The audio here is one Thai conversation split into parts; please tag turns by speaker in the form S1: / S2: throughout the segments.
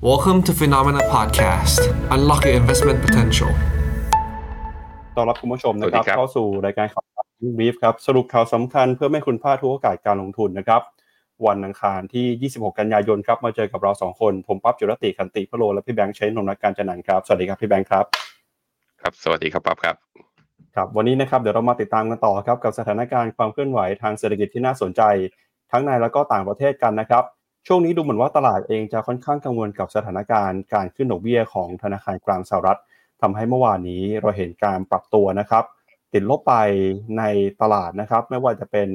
S1: Welcome to Phenomena Podcast. Unlock your investment potential.
S2: ต้อนรับคุณผู้ชมนะครับ
S3: สวัสดีครับ
S2: เข้าสู่รายการข่าวบีฟครับ สรุปข่าวสำคัญเพื่อไม่ให้คุณพลาดทุกโอกาสการลงทุนนะครับ วันอังคารที่ 26 กันยายนครับ มาเจอกับเราสองคน ผมปั๊บจุรติคันติพโล และพี่แบงค์ใช้นนท์การจันนันท์ครับ สวัสดีครับพี่แบงค์ครับ
S3: ครับ สวัสดีครับปั๊บครับ
S2: ครับวันนี้นะครับเดี๋ยวเรามาติดตามกันต่อครับกับสถานการณ์ความเคลื่อนไหวทางเศรษฐกิจที่น่าสนใจ ทั้งในและก็ต่างประเทศกันนะครับ ช่วงนี้ดูเหมือนว่าตลาดเองจะค่อนข้างกังวลกับสถานการณ์การขึ้นดอกเบี้ยของธนาคารกลางสหรัฐทำให้เมื่อวานนี้เราเห็นการปรับตัวนะครับ ติดลบไปในตลาดนะครับ ไม่ว่าจะเป็น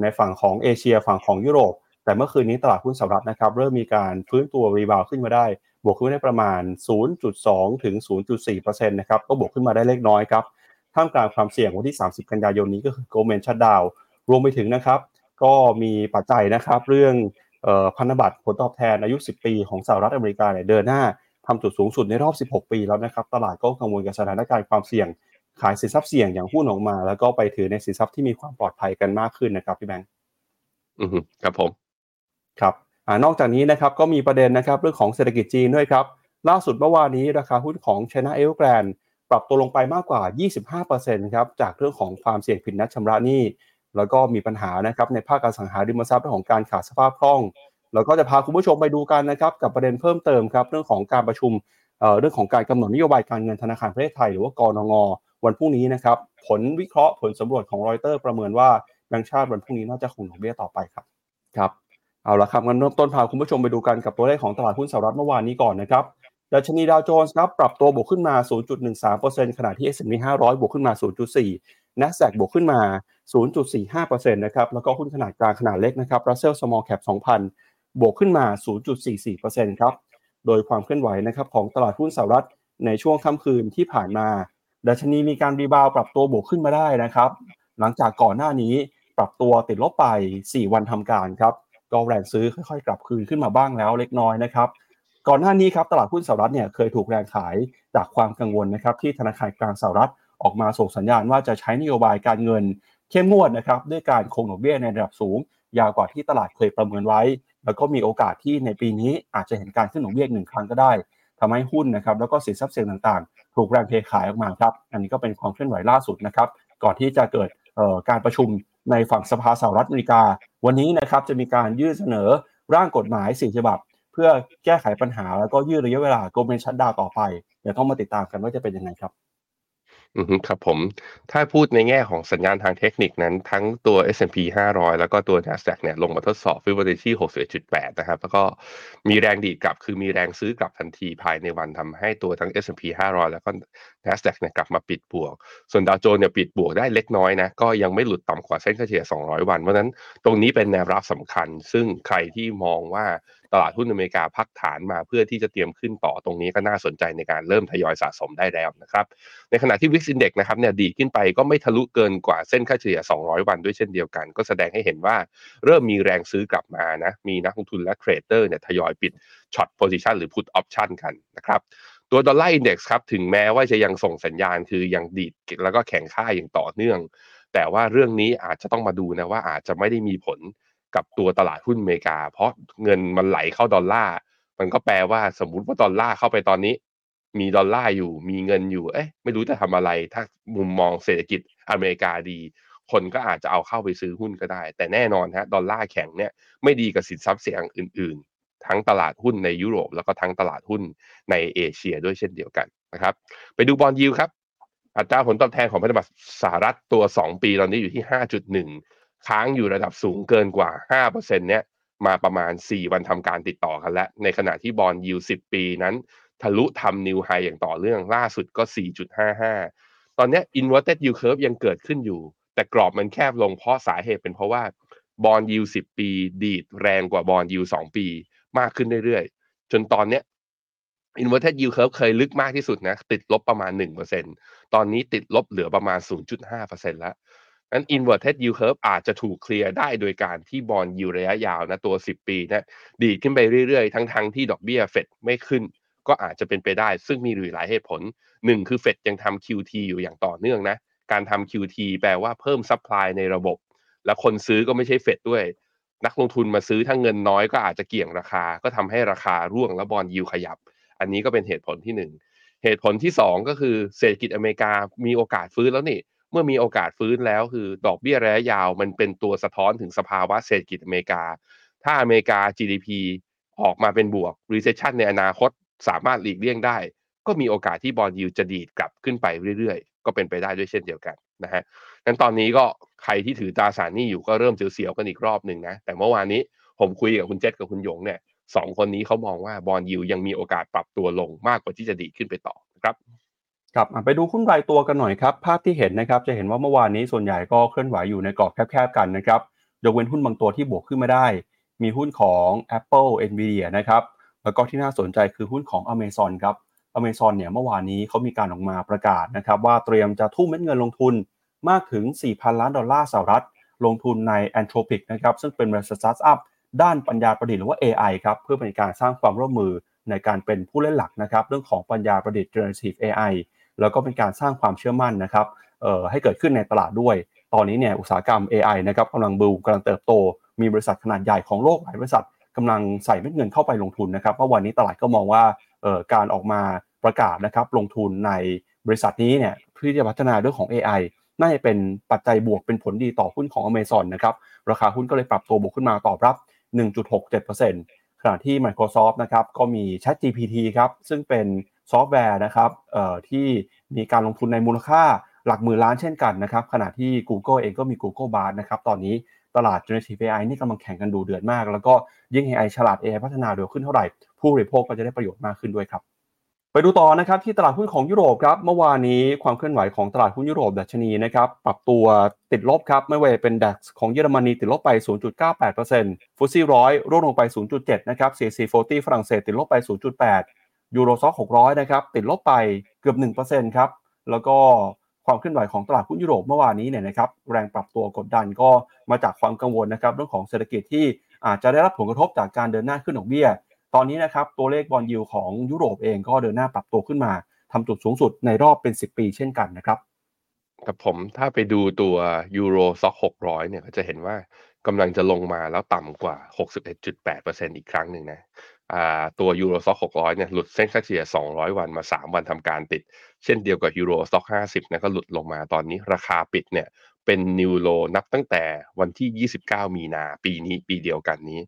S2: ในฝั่งของเอเชียฝั่งของยุโรป แต่เมื่อคืนนี้ตลาดหุ้นสหรัฐนะครับ เริ่มมีการฟื้นตัวรีบาวขึ้นมาได้ บวกขึ้นมาได้ประมาณ 0.2 ถึง 0.4%นะครับก็บวกขึ้นมาได้เล็กน้อยครับท่ามกลางความเสี่ยงวันที่ 30 กันยายนนี้ก็คือ Goldman Shutdown รวมไปถึงนะครับ ก็มีปัจจัยนะครับเรื่อง พันธบัตรผลตอบแทนอายุ 10 ปีของสหรัฐอเมริกาเนี่ยเดินหน้าทำจุดสูงสุดในรอบ 16 ปีแล้วนะครับ ตลาดก็กังวลกับสถานการณ์ความเสี่ยง ขายสินทรัพย์เสี่ยงอย่างหุ้นออกมา แล้วก็ไปถือในสินทรัพย์ที่มีความปลอดภัยกันมากขึ้นนะครับพี่แบงค์
S3: อือฮึครับผม
S2: ครับอานอกจากนี้นะครับก็มีประเด็นนะครับเรื่องของเศรษฐกิจจีนด้วยครับ ล่าสุดเมื่อวานนี้ราคาหุ้นของ China Evergrande ปรับตัวลงไปมากกว่า 25%ครับจากเรื่องของความเสี่ยงผิดนัดชำระหนี้ แล้วก็มีปัญหานะครับในภาคอสังหาริมทรัพย์เรื่องของการขาดสภาพคล่อง แล้วก็จะพาคุณผู้ชมไปดูกันนะครับกับประเด็นเพิ่มเติมครับเรื่องของการประชุมเอ่อเรื่องของการกำหนดนโยบายการเงินธนาคารประเทศไทยหรือว่ากรงงวันพรุ่งนี้นะครับผลวิเคราะห์ผลสำรวจของรอยเตอร์ประเมินว่าแบงก์ชาติวันพรุ่งนี้น่าจะคงดอกเบี้ยต่อไปครับครับเอาละครับงั้นเริ่มต้นพาคุณผู้ชมไปดูกันกับตัวเลขของตลาดหุ้นสหรัฐเมื่อวานนี้ก่อนนะครับดัชนีดาวโจนส์ครับปรับตัวบวกขึ้นมา 0.13%ขณะที่ S&P 500 บวกขึ้นมา 0.4 NASDAQ บวกขึ้นมา 0.45%นะครับแล้วก็หุ้นขนาดกลางขนาดเล็กนะครับ Russell Small Cap 2,000 บวกขึ้นมา 0.44%ครับโดยความเคลื่อนไหวนะครับของตลาดหุ้นสหรัฐในช่วงค่ำคืนที่ผ่านมาดัชนีมีการรีบาวปรับตัวบวกขึ้นมาได้นะครับ หลังจากก่อนหน้านี้ปรับตัวติดลบไป 4 วันทำการครับก็แรงซื้อค่อยๆ กลับคืนขึ้นมาบ้างแล้วเล็กน้อยนะครับ ก่อนหน้านี้ครับตลาดหุ้นสหรัฐเนี่ยเคยถูกแรงขายจากความกังวลนะครับที่ธนาคารกลางสหรัฐ ออกมาส่งสัญญาณว่าจะใช้นโยบายการเงินเข้มงวดนะครับด้วยการคงดอกเบี้ยในระดับสูง ยาวกว่าที่ตลาดเคยประเมินไว้ แล้วก็มีโอกาสที่ในปีนี้อาจจะเห็นการขึ้นดอกเบี้ยหนึ่งครั้งก็ได้ทำให้หุ้นนะครับแล้วก็สินทรัพย์เสี่ยงต่างๆ ถูกแรงเทขายออกมาครับอันนี้ก็เป็นความเคลื่อนไหวล่าสุดนะครับก่อนที่จะเกิดเอ่อการประชุมในฝั่งสภาสหรัฐอเมริกา วันนี้นะครับจะมีการยื่นเสนอร่างกฎหมายสี่ฉบับ เพื่อแก้ไขปัญหาแล้วก็ยืดระยะเวลาโกลเมนชัดดาวต่อไปเดี๋ยวต้องมาติดตามกันว่าจะเป็นยังไงครับ
S3: อือฮึครับผม ถ้าพูดในแง่ของสัญญาณทางเทคนิคนั้น ทั้งตัว S&P 500 แล้วก็ตัว NASDAQ เนี่ยลงมาทดสอบ Fibonacci 61.8 นะครับ แล้วก็มีแรงดีดกลับ คือมีแรงซื้อกลับทันทีภายในวันทำให้ตัวทั้ง S&P 500 แล้วก็ NASDAQ เนี่ยกลับมาปิดบวก ส่วนดาวโจนส์เนี่ยปิดบวกได้เล็กน้อยนะ ก็ยังไม่หลุดต่ำกว่าเส้นเฉลี่ย 200 วัน เพราะนั้นตรงนี้เป็นแนวรับสำคัญ ซึ่งใครที่มองว่า ลาดหุ้นอเมริกาพักฐานมาเพื่อที่จะเตรียมขึ้นต่อตรงนี้ก็น่าสนใจในการเริ่มทยอยสะสมได้แล้วนะครับ ในขณะที่ Wix Index นะครับเนี่ยดีขึ้นไปก็ไม่ทะลุเกินกว่าเส้นค่าเฉลี่ย 200 วันด้วยเช่นเดียวกัน ก็แสดงให้เห็นว่าเริ่มมีแรงซื้อกลับมานะมีนักลงทุนและเทรดเดอร์เนี่ยทยอยปิดshort position หรือ put option กันนะครับตัว Dollar Index ครับถึงแม้ว่าจะยังส่งสัญญาณคือยังดีดแล้วก็แข็งค่าอย่างต่อเนื่อง แต่ว่าเรื่องนี้อาจจะต้องมาดูนะว่าอาจจะไม่ได้มีผล กับตัวตลาดหุ้นอเมริกา เพราะเงินมันไหลเข้าดอลลาร์มันก็แปลว่าสมมุติว่าดอลลาร์เข้าไปตอนนี้ มีดอลลาร์อยู่ มีเงินอยู่ เอ๊ะไม่รู้จะทำอะไร ถ้ามุมมองเศรษฐกิจอเมริกาดี คนก็อาจจะเอาเข้าไปซื้อหุ้นก็ได้ แต่แน่นอนฮะดอลลาร์แข็งเนี่ยไม่ดีกับสินทรัพย์เสี่ยงอื่น ๆ ทั้งตลาดหุ้นในยุโรป แล้วก็ทั้งตลาดหุ้นในเอเชียด้วยเช่นเดียวกันนะครับ ไปดูบอลยิวครับอัตราผลตอบแทนของพันธบัตรสหรัฐตัว 2 ปีตอนนี้อยู่ที่ 5.1 ค้างอยู่ระดับสูงเกินกว่า 5%เนี่ยมาประมาณ 4 วันทำการติดต่อกันแล้ว ในขณะที่บอลยิว 10 ปีนั้น ทะลุทำนิวไฮอย่างต่อเนื่องล่าสุดก็ 4.55 ตอนนี้ inverted yield curve ยังเกิดขึ้นอยู่ แต่กรอบมันแคบลงเพราะสาเหตุเป็นเพราะว่าบอลยิว 10 ปี ดีดแรงกว่าบอลยิว 2 ปี มากขึ้นเรื่อยๆ จนตอนเนี้ย inverted yield curve เคยลึกมากที่สุดนะ ติดลบประมาณ 1%ตอนนี้ติดลบเหลือประมาณ 0.5%แล้ว นั้น inverted yield curve อาจจะถูกเคลียร์ได้โดยการที่บอลยิวระยะยาวนะตัว 10 ปีนะดีดขึ้นไปเรื่อยๆ ทั้งๆทที่ดอกเบี้ยเฟดไม่ขึ้น ก็อาจจะเป็นไปได้ ซึ่งมีหลายเหตุผลหนึ่งคือเฟดยังทำ QT อยู่อย่างต่อเนื่องนะ การทำ QT แปลว่าเพิ่ม supply ในระบบ และคนซื้อก็ไม่ใช่เฟดด้วย นักลงทุนมาซื้อถ้าเงินน้อยก็อาจจะเกี่ยงราคา ก็ทำให้ราคาร่วงแล้ว bond yield ขยับ อันนี้ก็เป็นเหตุผลที่หนึ่งเหตุผลที่สองก็คือเศรษฐกิจอเมริกามีโอกาสฟื้นแล้วนี่ เมื่อมีโอกาสฟื้นแล้วคือดอกเบี้ยระยะยาวมันเป็นตัวสะท้อนถึงสภาวะเศรษฐกิจอเมริกา ถ้าอเมริกา GDP ออกมาเป็นบวก recession ในอนาคตสามารถหลีกเลี่ยงได้ ก็มีโอกาสที่บอลยิวจะดีดกลับขึ้นไปเรื่อยๆ ก็เป็นไปได้ด้วยเช่นเดียวกันนะฮะนั้นตอนนี้ก็ใครที่ถือตราสารหนี้อยู่ก็เริ่มเสียวๆกันอีกรอบหนึ่งนะ แต่เมื่อวานนี้ผมคุยกับคุณเจษกับคุณหยงเนี่ยสองคนนี้เขามองว่าบอลยิวยังมีโอกาสปรับตัวลงมากกว่าที่จะดีขึ้นไปต่อนะครับ
S2: ครับไปดูหุ้นรายตัวกันหน่อยครับ ภาพที่เห็นนะครับจะเห็นว่าเมื่อวานนี้ส่วนใหญ่ก็เคลื่อนไหวอยู่ในกรอบแคบๆกันนะครับยกเว้นหุ้นบางตัวที่บวกขึ้นมาได้ มีหุ้นของ Apple Nvidia นะครับแล้วก็ที่น่าสนใจคือหุ้นของ Amazon ครับ Amazon เนี่ยเมื่อวานนี้เขามีการออกมาประกาศนะครับว่าเตรียมจะทุ่มเม็ดเงินลงทุนมากถึง 4,000 ล้านดอลลาร์สหรัฐ ลงทุนใน Anthropic นะครับซึ่งเป็นบริษัทสตาร์ทอัพด้านปัญญาประดิษฐ์หรือว่า AI ครับเพื่อเป็นการสร้างความร่วมมือในการเป็นผู้เล่นหลักนะครับเรื่องของปัญญาประดิษฐ์ generative AI แล้วก็เป็นการสร้างความเชื่อมั่นนะครับให้เกิดขึ้นในตลาดด้วย ตอนนี้เนี่ยอุตสาหกรรม AI นะครับกำลังบูมกำลังเติบโต มีบริษัทขนาดใหญ่ของโลกหลายบริษัทกำลังใส่เม็ดเงินเข้าไปลงทุนนะครับเมื่อวันนี้ตลาดก็มองว่าการออกมาประกาศนะครับลงทุนในบริษัทนี้เนี่ยเพื่อจะพัฒนาเรื่องของ AI น่าจะเป็นปัจจัยบวกเป็นผลดีต่อหุ้นของ Amazon นะครับราคาหุ้นก็เลยปรับตัวบวกขึ้นมาตอบรับ 1.67%ขณะที่ Microsoft นะครับก็มี ChatGPT ครับซึ่งเป็น ซอฟต์แวร์นะครับที่มีการลงทุนในมูลค่าหลักหมื่นล้านเช่นกันนะครับขณะที่ Google เองก็มี Google Bard นะครับตอนนี้ตลาด generative AI นี่กำลังแข่งกันดุเดือดมาก แล้วก็ยิ่ง AI ฉลาด AI พัฒนาเร็วขึ้นเท่าไหร่ ผู้บริโภคก็จะได้ประโยชน์มากขึ้นด้วยครับ ไปดูต่อนะครับที่ตลาดหุ้นของยุโรปครับเมื่อวานนี้ความเคลื่อนไหวของตลาดหุ้นยุโรปดัชนีนะครับปรับตัวติดลบครับไม่ว่าเป็น DAX ของเยอรมนีติดลบไป 0.98% FTSE ร้อยร่วงลงไป 0.7 นะครับ CAC 40 ฝรั่งเศสติดลบไป 0.8 ยูโรซ็อก600 นะครับ ติดลบไปเกือบ 1%ครับ แล้วก็ความเคลื่อนไหวของตลาดหุ้นยุโรปเมื่อวานนี้เนี่ยนะครับแรงปรับตัวกดดันก็มาจากความกังวลนะครับเรื่องของเศรษฐกิจที่อาจจะได้รับผลกระทบจากการเดินหน้าขึ้นดอกเบี้ย ตอนนี้นะครับตัวเลขบอลยูของยุโรปเองก็เดินหน้าปรับตัวขึ้นมาทำจุดสูงสุดในรอบเป็น 10 ปีเช่นกันนะครับ
S3: ครับผมถ้าไปดูตัวยูโรซ็อก600เนี่ยก็จะเห็นว่ากำลังจะลงมาแล้วต่ำกว่า 61.8%อีกครั้งหนึ่งนะ ตัว Euro Stoxx 600 เนี่ยหลุดเส้นค่าเฉลี่ย 200 วันมา 3 วันทำการติด เช่นเดียวกับ Euro Stoxx 50 นะก็หลุดลงมาตอนนี้ราคาปิดเนี่ยเป็น new low นับตั้งแต่วันที่ 29 มีนาปีนี้ปีเดียวกันนี้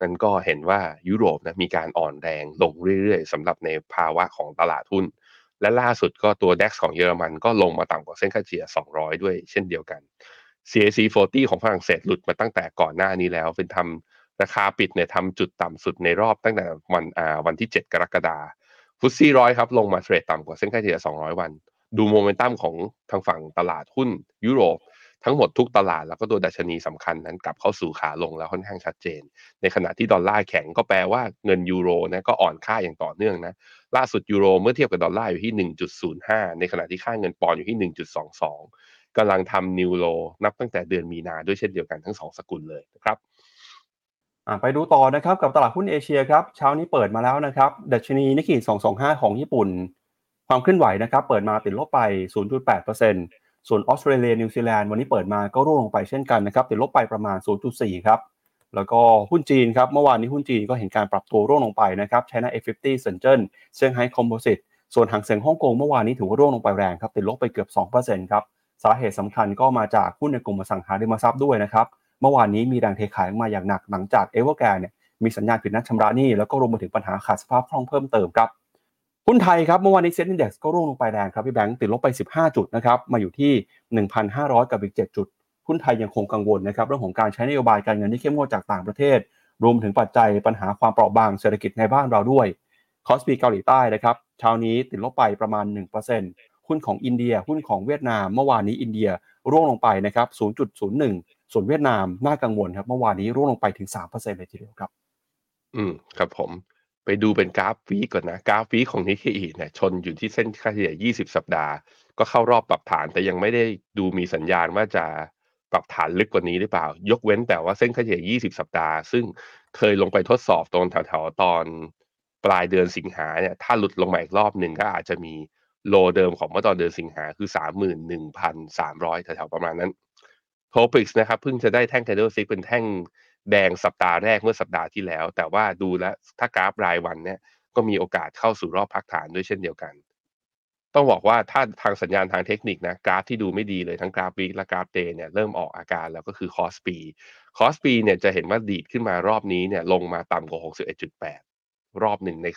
S3: นั่นก็เห็นว่ายุโรปนะมีการอ่อนแรงลงเรื่อยๆสำหรับในภาวะของตลาดหุ้น และล่าสุดก็ตัว DAX ของเยอรมันก็ลงมาต่ำกว่าเส้นค่าเฉลี่ย 200 ด้วยเช่นเดียวกัน CAC 40 ของฝรั่งเศสหลุดมาตั้งแต่ก่อนหน้านี้แล้วเป็นทำ ราคาปิดเนี่ยทำจุดต่ำสุดในรอบตั้งแต่วันอ่าวันที่ 7 กรกฎาฟุตซี่ร้อยครับลงมาเทรดต่ำกว่าเส้นค่าเฉลี่ย 200 วัน ดูโมเมนตัมของทางฝั่งตลาดหุ้นยุโรปทั้งหมดทุกตลาดแล้วก็ตัวดัชนีสำคัญนั้นกลับเข้าสู่ขาลงแล้วค่อนข้างชัดเจน ในขณะที่ดอลลาร์แข็งก็แปลว่าเงินยูโรนะก็อ่อนค่าอย่างต่อเนื่องนะล่าสุดยูโรเมื่อเทียบกับดอลลาร์อยู่ที่ 1.05 ในขณะที่ค่าเงินปอนด์อยู่ที่ 1.22กำลังทำ new low นับตั้งแต่เดือนมีนาด้วยเช่นเดียวกันทั้งสองสกุลเลยนะครับ
S2: ไปดูต่อนะครับกับตลาดหุ้นเอเชียครับเช้านี้เปิดมาแล้วนะครับดัชนีนิกเกอิ225 ของญี่ปุ่น ความเคลื่อนไหวนะครับเปิดมาติดลบไป 0.8%ส่วนออสเตรเลียนิวซีแลนด์วันนี้เปิดมาก็ร่วงลงไปเช่นกันนะครับติดลบไปประมาณ 0.4 ครับแล้วก็หุ้นจีนครับเมื่อวานนี้หุ้นจีนก็เห็นการปรับตัวร่วงลงไปนะครับใช้ใน F50 เซินเจิ้นเซี่ยงไฮ้ Composite ส่วนฮั่งเส็งฮ่องกงเมื่อวานนี้ถือว่าร่วงลงไปแรงครับติดลบไปเกือบ 2%ครับสาเหตุสำคัญก็มาจากหุ้นในกลุ่มอสังหาริมทรัพย์ด้วยนะครับ เมื่อวานนี้มีแรงเทขายมาอย่างหนักหลังจากเอเวอร์แกร์เนี่ยมีสัญญาณผิดนัดชำระหนี้แล้วก็รวมไปถึงปัญหาขาดสภาพคล่องเพิ่มเติมครับหุ้นไทยครับเมื่อวานนี้ SET Index ก็ร่วงลงไปแรงครับพี่แบงค์ติดลบไป 15 จุดนะครับมาอยู่ที่ 1,500 กับอีก 7 จุดหุ้นไทยยังคงกังวลนะครับเรื่องของการใช้นโยบายการเงินที่เข้มงวดจากต่างประเทศ รวมถึงปัจจัยปัญหาความเปราะบางเศรษฐกิจในบ้านเราด้วยคอสปีเกาหลีใต้นะครับเช้านี้ติดลบไปประมาณ 1%หุ้นของอินเดีย หุ้นของเวียดนาม เมื่อวานนี้อินเดียร่วงลงไปนะครับ0.01 ส่วนเวียดนามน่ากังวลครับเมื่อวานนี้ร่วงลงไปถึง3%เลยทีเดียวครับ
S3: อืมครับผมไปดูเป็นกราฟวีก่อนนะกราฟ week ของนิกเคอิเนี่ยชนอยู่ที่เส้นค่าเฉลี่ย 20 สัปดาห์ ก็เข้ารอบปรับฐานแต่ยังไม่ได้ดูมีสัญญาณว่าจะปรับฐานลึกกว่านี้หรือเปล่า ยกเว้นแต่ว่าเส้นค่าเฉลี่ย 20 สัปดาห์ ซึ่งเคยลงไปทดสอบตรงแถวๆตอนปลายเดือนสิงหาเนี่ยถ้าหลุดลงมาอีกรอบหนึ่งก็อาจจะมีโลเดิมของเมื่อตอนเดือนสิงหาคือ 31,300แถวๆประมาณนั้น โทปิกส์นะครับเพิ่งจะได้แท่ง candlestick เป็นแท่งแดงสัปดาห์แรกเมื่อสัปดาห์ที่แล้ว แต่ว่าดูแล้วถ้ากราฟรายวันเนี่ยก็มีโอกาสเข้าสู่รอบพักฐานด้วยเช่นเดียวกัน ต้องบอกว่าถ้าทางสัญญาณทางเทคนิคนะกราฟที่ดูไม่ดีเลยทั้งกราฟ week และกราฟ day เนี่ยเริ่มออกอาการแล้วก็คือคอสปีคอสปีเนี่ยจะเห็นว่าดีดขึ้นมารอบนี้เนี่ยลงมาต่ำกว่า 61.8 รอบหนึ่งใน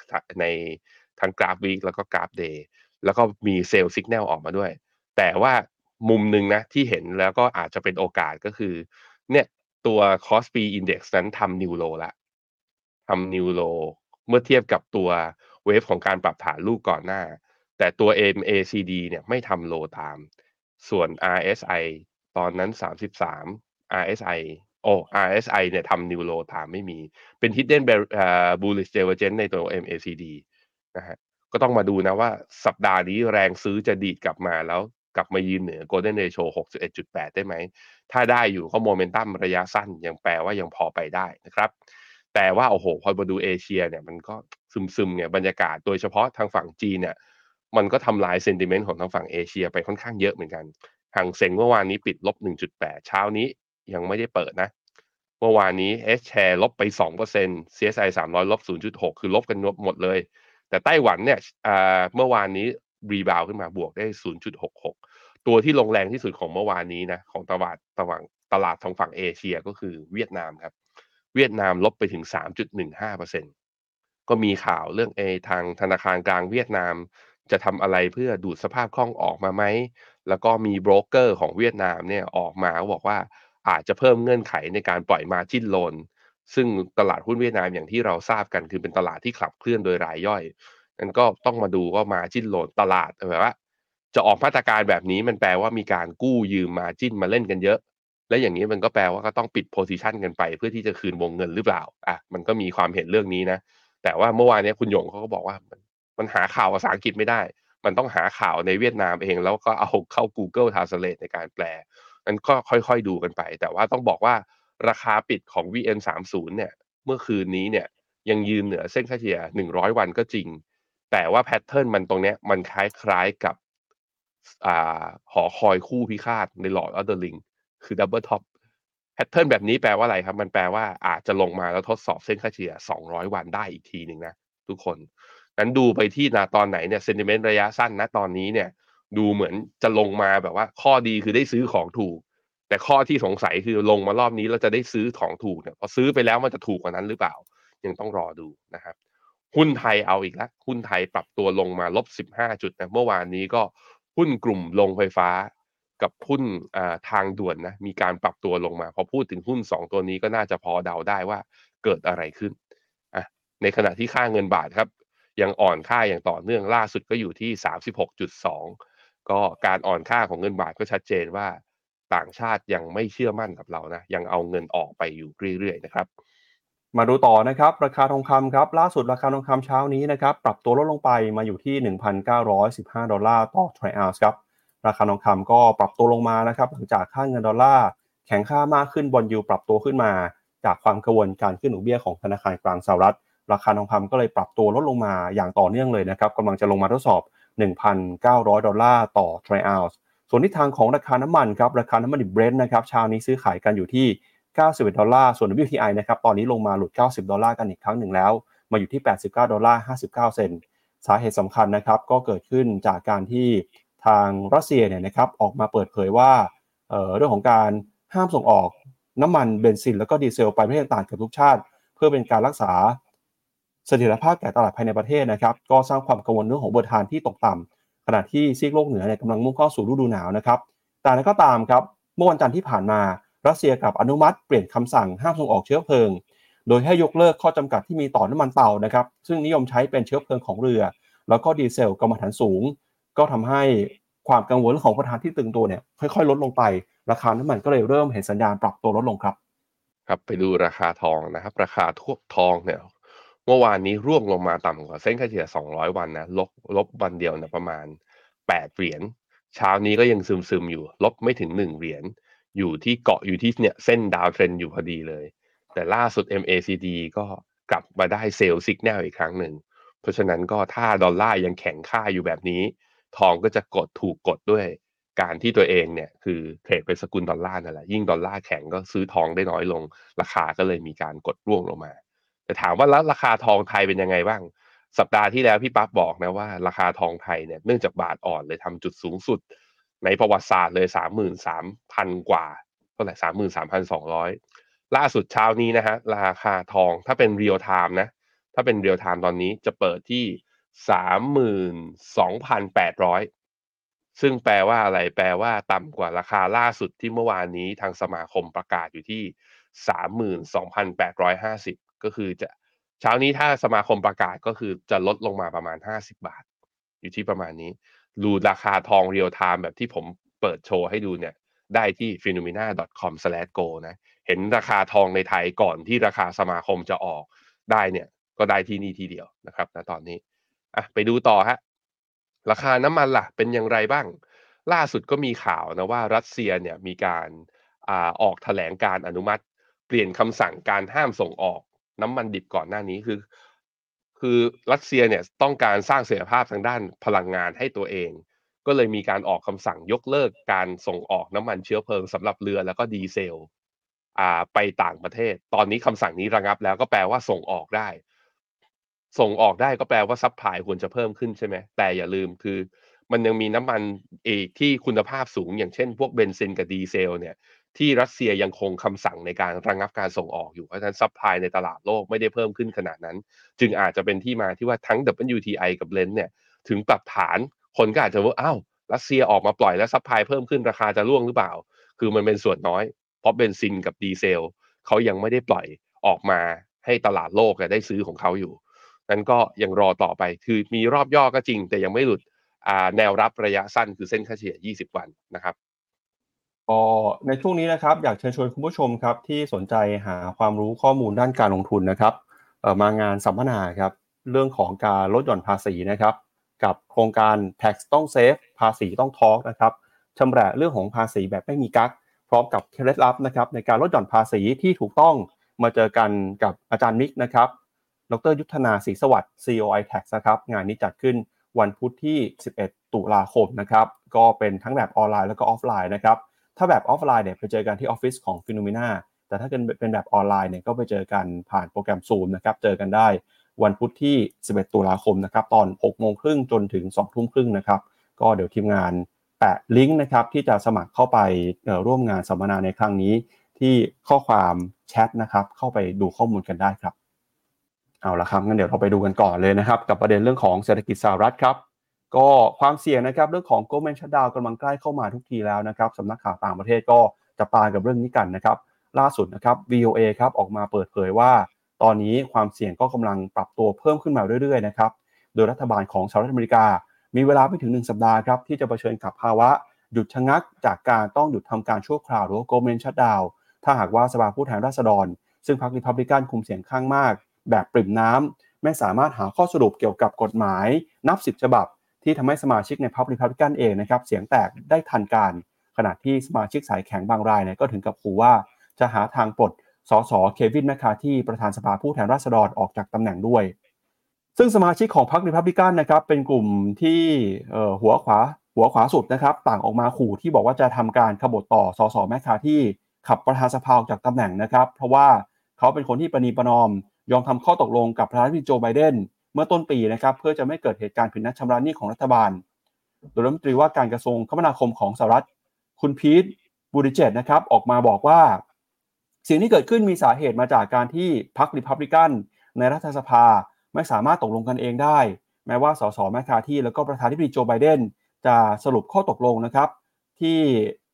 S3: ในทั้งกราฟ week แล้วก็กราฟ day แล้วก็มี sell สัญญาณออกมาด้วย แต่ว่า มุมหนึ่งนะที่เห็นแล้วก็อาจจะเป็นโอกาสก็คือ เนี่ยตัว cost p index นั้นทำ new low ละทำ new low เมื่อเทียบกับตัวเวฟของการปรับฐานลูกก่อนหน้า แต่ตัว MACD เนี่ยไม่ทำ low ตาม ส่วน RSI ตอนนั้น 33 RSI โอ้ RSI เนี่ยทำ new low ตามไม่มี เป็น hidden bullish divergence ในตัว MACD นะฮะก็ต้องมาดูนะว่าสัปดาห์นี้แรงซื้อจะดีดกลับมาแล้ว กลับมายืนเหนือ Golden Ratio 61.8 ได้ไหม ถ้าได้อยู่ก็โมเมนตัมระยะสั้นยังแปลว่ายังพอไปได้นะครับ แต่ว่าโอ้โหพอมาดูเอเชียเนี่ยมันก็ซึมๆเนี่ยบรรยากาศโดยเฉพาะทางฝั่งจีนเนี่ยมันก็ทำลายเซนติเมนต์ของทางฝั่งเอเชียไปค่อนข้างเยอะเหมือนกันห่างเซ็งเมื่อวานนี้ปิดลบ 1.8 เช้านี้ยังไม่ได้เปิดนะ เมื่อวานนี้ S share ลบไป 2% CSI 300 ลบ 0.6 คือลบกันหมดเลย แต่ไต้หวันเนี่ยเมื่อวานนี้ รีบาวขึ้นมาบวกได้ 0.66 ตัวที่ลงแรงที่สุดของเมื่อวานนี้นะของตลาดตะวันตลาดทางฝั่งเอเชียก็คือเวียดนามครับ เวียดนามลบไปถึง 3.15%ก็มีข่าวเรื่องเอทางธนาคารกลางเวียดนามจะทำอะไรเพื่อดูดสภาพคล่องออกมาไหม แล้วก็มีโบรกเกอร์ของเวียดนามเนี่ยออกมาบอกว่าอาจจะเพิ่มเงื่อนไขในการปล่อยมาจิ้นโลนซึ่งตลาดหุ้นเวียดนามอย่างที่เราทราบกันคือเป็นตลาดที่ขับเคลื่อนโดยรายย่อย นั้นก็ต้องมาดูว่ามาจิ้นโลนตลาดแบบว่า จะออกมาตรการแบบนี้มันแปลว่ามีการกู้ยืมมาจิ้นมาเล่นกันเยอะ และอย่างนี้มันก็แปลว่าก็ต้องปิดโพซิชันกันไป เพื่อที่จะคืนวงเงินหรือเปล่าอะมันก็มีความเห็นเรื่องนี้นะ แต่ว่าเมื่อวานนี้คุณหยงเขาก็บอกว่ามันมันหาข่าวภาษาอังกฤษไม่ได้ มันต้องหาข่าวในเวียดนามเอง แล้วก็เอาเข้า Google Translate ในการแปลนั้นก็ค่อยๆดูกันไป แต่ว่าต้องบอกว่าราคาปิดของ VN30 เนี่ย เมื่อคืนนี้เนี่ยยังยืนเหนือเส้นค่าเฉลี่ย100 วันก็จริง แต่ว่า pattern มันตรงเนี้ยมันคล้ายๆกับอ่าหอคอยคู่พิฆาตใน Lord of the Rings คือ double top pattern แบบนี้แปลว่าอะไรครับ มันแปลว่าอาจจะลงมาแล้วทดสอบเส้นค่าเฉลี่ย 200 วันได้อีกทีหนึ่งนะทุกคนนั้นดูไปที่นาตอนไหนเนี่ย sentiment ระยะสั้นนะตอนนี้เนี่ย ดูเหมือนจะลงมาแบบว่า ข้อดีคือได้ซื้อของถูก แต่ข้อที่สงสัยคือลงมารอบนี้เราจะได้ซื้อของถูกเนี่ยพอซื้อไปแล้วมันจะถูกกว่านั้นหรือเปล่า ยังต้องรอดูนะครับ หุ้นไทยเอาอีกแล้วหุ้นไทยปรับตัวลงมาลบ 15 จุดนะเมื่อวานนี้ก็หุ้นกลุ่มลงไฟฟ้ากับหุ้นทางด่วนนะมีการปรับตัวลงมา พอพูดถึงหุ้น 2 ตัวนี้ก็น่าจะพอเดาได้ว่าเกิดอะไรขึ้นอะในขณะที่ค่าเงินบาทครับ ยังอ่อนค่าอย่างต่อเนื่องล่าสุดก็อยู่ที่ 36.2 ก็การอ่อนค่าของเงินบาทก็ชัดเจนว่าต่างชาติยังไม่เชื่อมั่นกับเรานะยังเอาเงินออกไปอยู่เรื่อยๆนะครับ
S2: มาดูต่อนะครับ ราคาทองคำครับ ล่าสุดราคาทองคำเช้านี้นะครับ ปรับตัวลดลงไปมาอยู่ที่ 1,915 ดอลลาร์ต่อทรัลล์ครับ ราคาทองคำก็ปรับตัวลงมานะครับ หลังจากค่าเงินดอลลาร์แข็งค่ามากขึ้นบอลยูปรับตัวขึ้นมา จากความกังวลการขึ้นดอกเบี้ยของธนาคารกลางสหรัฐ ราคาทองคำก็เลยปรับตัวลดลงมาอย่างต่อเนื่องเลยนะครับกำลังจะลงมาทดสอบ 1,900 ดอลลาร์ต่อทรัลล์ส่วนทิศทางของราคาน้ำมันครับ ราคาน้ำมันดิบเบรนท์นะครับเช้านี้ซื้อขายกันอยู่ที่ 91 ดอลลาร์ ส่วน WTI นะครับ ตอนนี้ลงมาหลุด 90 ดอลลาร์กันอีกครั้งหนึ่งแล้ว มาอยู่ที่ 89 ดอลลาร์ 59 เซนต์ สาเหตุสำคัญนะครับ ก็เกิดขึ้นจากการที่ทางรัสเซียเนี่ยนะครับ ออกมาเปิดเผยว่าเรื่องของการห้ามส่งออกน้ำมันเบนซิน แล้วก็ดีเซลไปประเทศต่างกับทุกชาติ เพื่อเป็นการรักษาเสถียรภาพแก่ตลาดภายในประเทศนะครับ ก็สร้างความกังวลเรื่องของบททานที่ตกต่ำขณะที่ซีกโลกเหนือเนี่ยกำลังมุ่งเข้าสู่ฤดูหนาวนะครับ แต่นั้นก็ตามครับ เมื่อวันจันทร์ที่ผ่านมา รัสเซียกับอนุมัติเปลี่ยนคำสั่งห้ามส่งออกเชื้อเพลิง โดยให้ยกเลิกข้อจำกัดที่มีต่อน้ำมันเตานะครับซึ่งนิยมใช้เป็นเชื้อเพลิงของเรือ แล้วก็ดีเซลกำมะถันสูง ก็ทำให้ความกังวลของประธานที่ตึงตัวเนี่ยค่อยๆ ลดลงไป ราคาน้ำมันก็เลยเริ่มเห็นสัญญาณปรับตัวลดลงครับ
S3: ครับไปดูราคาทองนะครับ ราคาทั่วทองเนี่ยเมื่อวานนี้ร่วงลงมาต่ำกว่าเส้นค่าเฉลี่ย 200 วันนะลบลบวันเดียวนะประมาณ 8 เหรียญ เช้านี้ก็ยังซึมๆอยู่ ลบไม่ถึง 1 เหรียญ อยู่ที่เกาะอยู่ที่เนี่ยเส้น downtrend อยู่พอดีเลย แต่ล่าสุด MACD ก็กลับมาได้ sell signal อีกครั้งหนึ่ง เพราะฉะนั้นก็ถ้าดอลลาร์ยังแข็งค่าอยู่แบบนี้ ทองก็จะกดถูกกดด้วยการที่ตัวเองเนี่ยคือเทรดเป็นสกุลดอลลาร์นั่นแหละยิ่งดอลลาร์แข็งก็ซื้อทองได้น้อยลง ราคาก็เลยมีการกดร่วงลงมา แต่ถามว่าแล้วราคาทองไทยเป็นยังไงบ้าง สัปดาห์ที่แล้วพี่ปั๊บบอกนะว่า ราคาทองไทยเนี่ยเนื่องจากบาทอ่อนเลยทำจุดสูงสุด ในประวัติศาสตร์เลยสามหมื่นสามพันกว่าเท่าไหร่สามหมื่นสามพันสองร้อยล่าสุดเช้านี้นะฮะราคาทองถ้าเป็น real time นะ ถ้าเป็น real time ตอนนี้จะเปิดที่สามหมื่นสองพันแปดร้อยซึ่งแปลว่าอะไรแปลว่าต่ำกว่าราคาล่าสุดที่เมื่อวานนี้ทางสมาคมประกาศอยู่ที่สามหมื่นสองพันแปดร้อยห้าสิบก็คือจะเช้านี้ถ้าสมาคมประกาศก็คือจะลดลงมาประมาณห้าสิบาท อยู่ที่ประมาณนี้ ดูราคาทองเรียลไทม์แบบที่ผมเปิดโชว์ให้ดูเนี่ยได้ที่ phenomena.com/go นะเห็นราคาทองในไทยก่อนที่ราคาสมาคมจะออกได้เนี่ยก็ได้ที่นี่ทีเดียวนะครับณตอนนี้อะไปดูต่อฮะราคาน้ำมันล่ะ เป็นอย่างไรบ้าง ล่าสุดก็มีข่าวนะว่ารัสเซียเนี่ยมีการอ่าออกแถลงการอนุมัติ เปลี่ยนคำสั่งการห้ามส่งออกน้ำมันดิบก่อนหน้านี้คือ คือรัสเซียเนี่ยต้องการสร้างเสถียรภาพทางด้านพลังงานให้ตัวเอง ก็เลยมีการออกคำสั่งยกเลิกการส่งออกน้ำมันเชื้อเพลิงสำหรับเรือแล้วก็ดีเซลอ่าไปต่างประเทศ ตอนนี้คำสั่งนี้ระงับแล้วก็แปลว่าส่งออกได้ ส่งออกได้ก็แปลว่า supply ควรจะเพิ่มขึ้นใช่ไหมแต่อย่าลืมคือ มันยังมีน้ำมันเอกที่คุณภาพสูง อย่างเช่น พวกเบนซินกับดีเซลเนี่ย ที่รัสเซียยังคงคำสั่งในการระงับการส่งออกอยู่ เพราะฉะนั้น supply ในตลาดโลกไม่ได้เพิ่มขึ้นขนาดนั้น จึงอาจจะเป็นที่มาที่ว่าทั้ง WTI กับ Brent เนี่ยถึงปรับฐานคนก็อาจจะว่าอ้าวรัสเซียออกมาปล่อยแล้ว supply เพิ่มขึ้นราคาจะร่วงหรือเปล่า คือมันเป็นส่วนน้อย เพราะเบนซินกับดีเซลเขายังไม่ได้ปล่อยออกมาให้ตลาดโลกได้ซื้อของเขาอยู่ นั้นก็ยังรอต่อไป คือมีรอบย่อก็จริง แต่ยังไม่หลุดแนวรับระยะสั้นคือเส้นค่าเฉลี่ย 20 วันนะครับ
S2: ก็ในช่วงนี้นะครับอยากเชิญชวนคุณผู้ชมครับที่สนใจหาความรู้ข้อมูลด้านการลงทุนนะครับมางานสัมมนาครับเรื่องของการลดหย่อนภาษีนะครับกับโครงการ tax ต้อง save ภาษีต้อง talk นะครับชำระเรื่องของภาษีแบบไม่มีกั๊กพร้อมกับเคล็ดลับนะครับในการลดหย่อนภาษีที่ถูกต้องมาเจอกันกับอาจารย์มิกนะครับดรยุทธนาศรีสวัสดิ์ CEO iTAX นะครับงานนี้จัดขึ้นวันพุธที่ 11 ตุลาคมนะครับก็เป็นทั้งแบบออนไลน์แล้วก็ออฟไลน์นะครับ ถ้าแบบออฟไลน์เนี่ยไปเจอกันที่ออฟฟิศของ Finnomena แต่ถ้าเป็นแบบออนไลน์เนี่ยก็ไปเจอกันผ่านโปรแกรม Zoom นะครับเจอกันได้วันพุธที่ 11 ตุลาคมนะครับตอน 6 โมงครึ่งจนถึง 2 ทุ่มครึ่งนะครับก็เดี๋ยวทีมงานแปะลิงก์นะครับที่จะสมัครเข้าไปร่วมงานสัมมนาในครั้งนี้ ที่ข้อความแชทนะครับเข้าไปดูข้อมูลกันได้ครับเอาละครับงั้นเดี๋ยวเราไปดูกันก่อนเลยนะครับกับประเด็นเรื่องของเศรษฐกิจสหรัฐครับ ก็ความเสี่ยงนะครับเรื่องของ Goldman Shutdown กำลังใกล้เข้ามาทุกทีแล้วนะครับสำนักข่าวต่างประเทศก็จะตากับเรื่องนี้กันนะครับ ล่าสุดนะครับ VOA ครับออกมาเปิดเผยว่า ตอนนี้ความเสี่ยงก็กำลังปรับตัวเพิ่มขึ้นมาเรื่อยๆนะครับโดยรัฐบาลของสหรัฐอเมริกา มีเวลาไม่ถึง 1 สัปดาห์ครับที่จะเผชิญกับภาวะหยุดชะงัก จากการต้องหยุดทำการชั่วคราวหรือว่า Goldman Shutdown ถ้าหากว่าสภาผู้แทนราษฎร ซึ่งพรรคริพับลิกันคุมเสียงข้างมาก แบบปริ่มน้ำไม่สามารถหาข้อสรุปเกี่ยวกับกฎหมาย นับสิบฉบับ ที่ทำให้สมาชิกในพรรคริพับลิกันเองนะครับเสียงแตกได้ทันการ ขณะที่สมาชิกสายแข็งบางรายเนี่ยก็ถึงกับขู่ว่าจะหาทางปลดสสเควินแมคคาร์ธีประธานสภาผู้แทนราษฎรออกจากตำแหน่งด้วย ซึ่งสมาชิกของพรรคริพับลิกันนะครับเป็นกลุ่มที่หัวขวาหัวขวาสุดนะครับต่างออกมาขู่ที่บอกว่าจะทำการขบฏต่อสสแมคคาร์ธีขับประธานสภาออกจากตำแหน่งนะครับ เพราะว่าเขาเป็นคนที่ประนีประนอม ยอมทำข้อตกลงกับประธานาธิบดีโจไบเดน เมื่อต้นปีนะครับเพื่อจะไม่เกิดเหตุการณ์ผิดนัดชำระหนี้ของรัฐบาล โดยรัฐมนตรีว่าการกระทรวงคมนาคมของสหรัฐ คุณพีทบูริเจตนะครับออกมาบอกว่า สิ่งที่เกิดขึ้นมีสาเหตุมาจากการที่พรรคริพับลิกันในรัฐสภาไม่สามารถตกลงกันเองได้ แม้ว่าสสแมคคาที่แล้วก็ประธานาธิบดีโจไบเดนจะสรุปข้อตกลงนะครับ ที่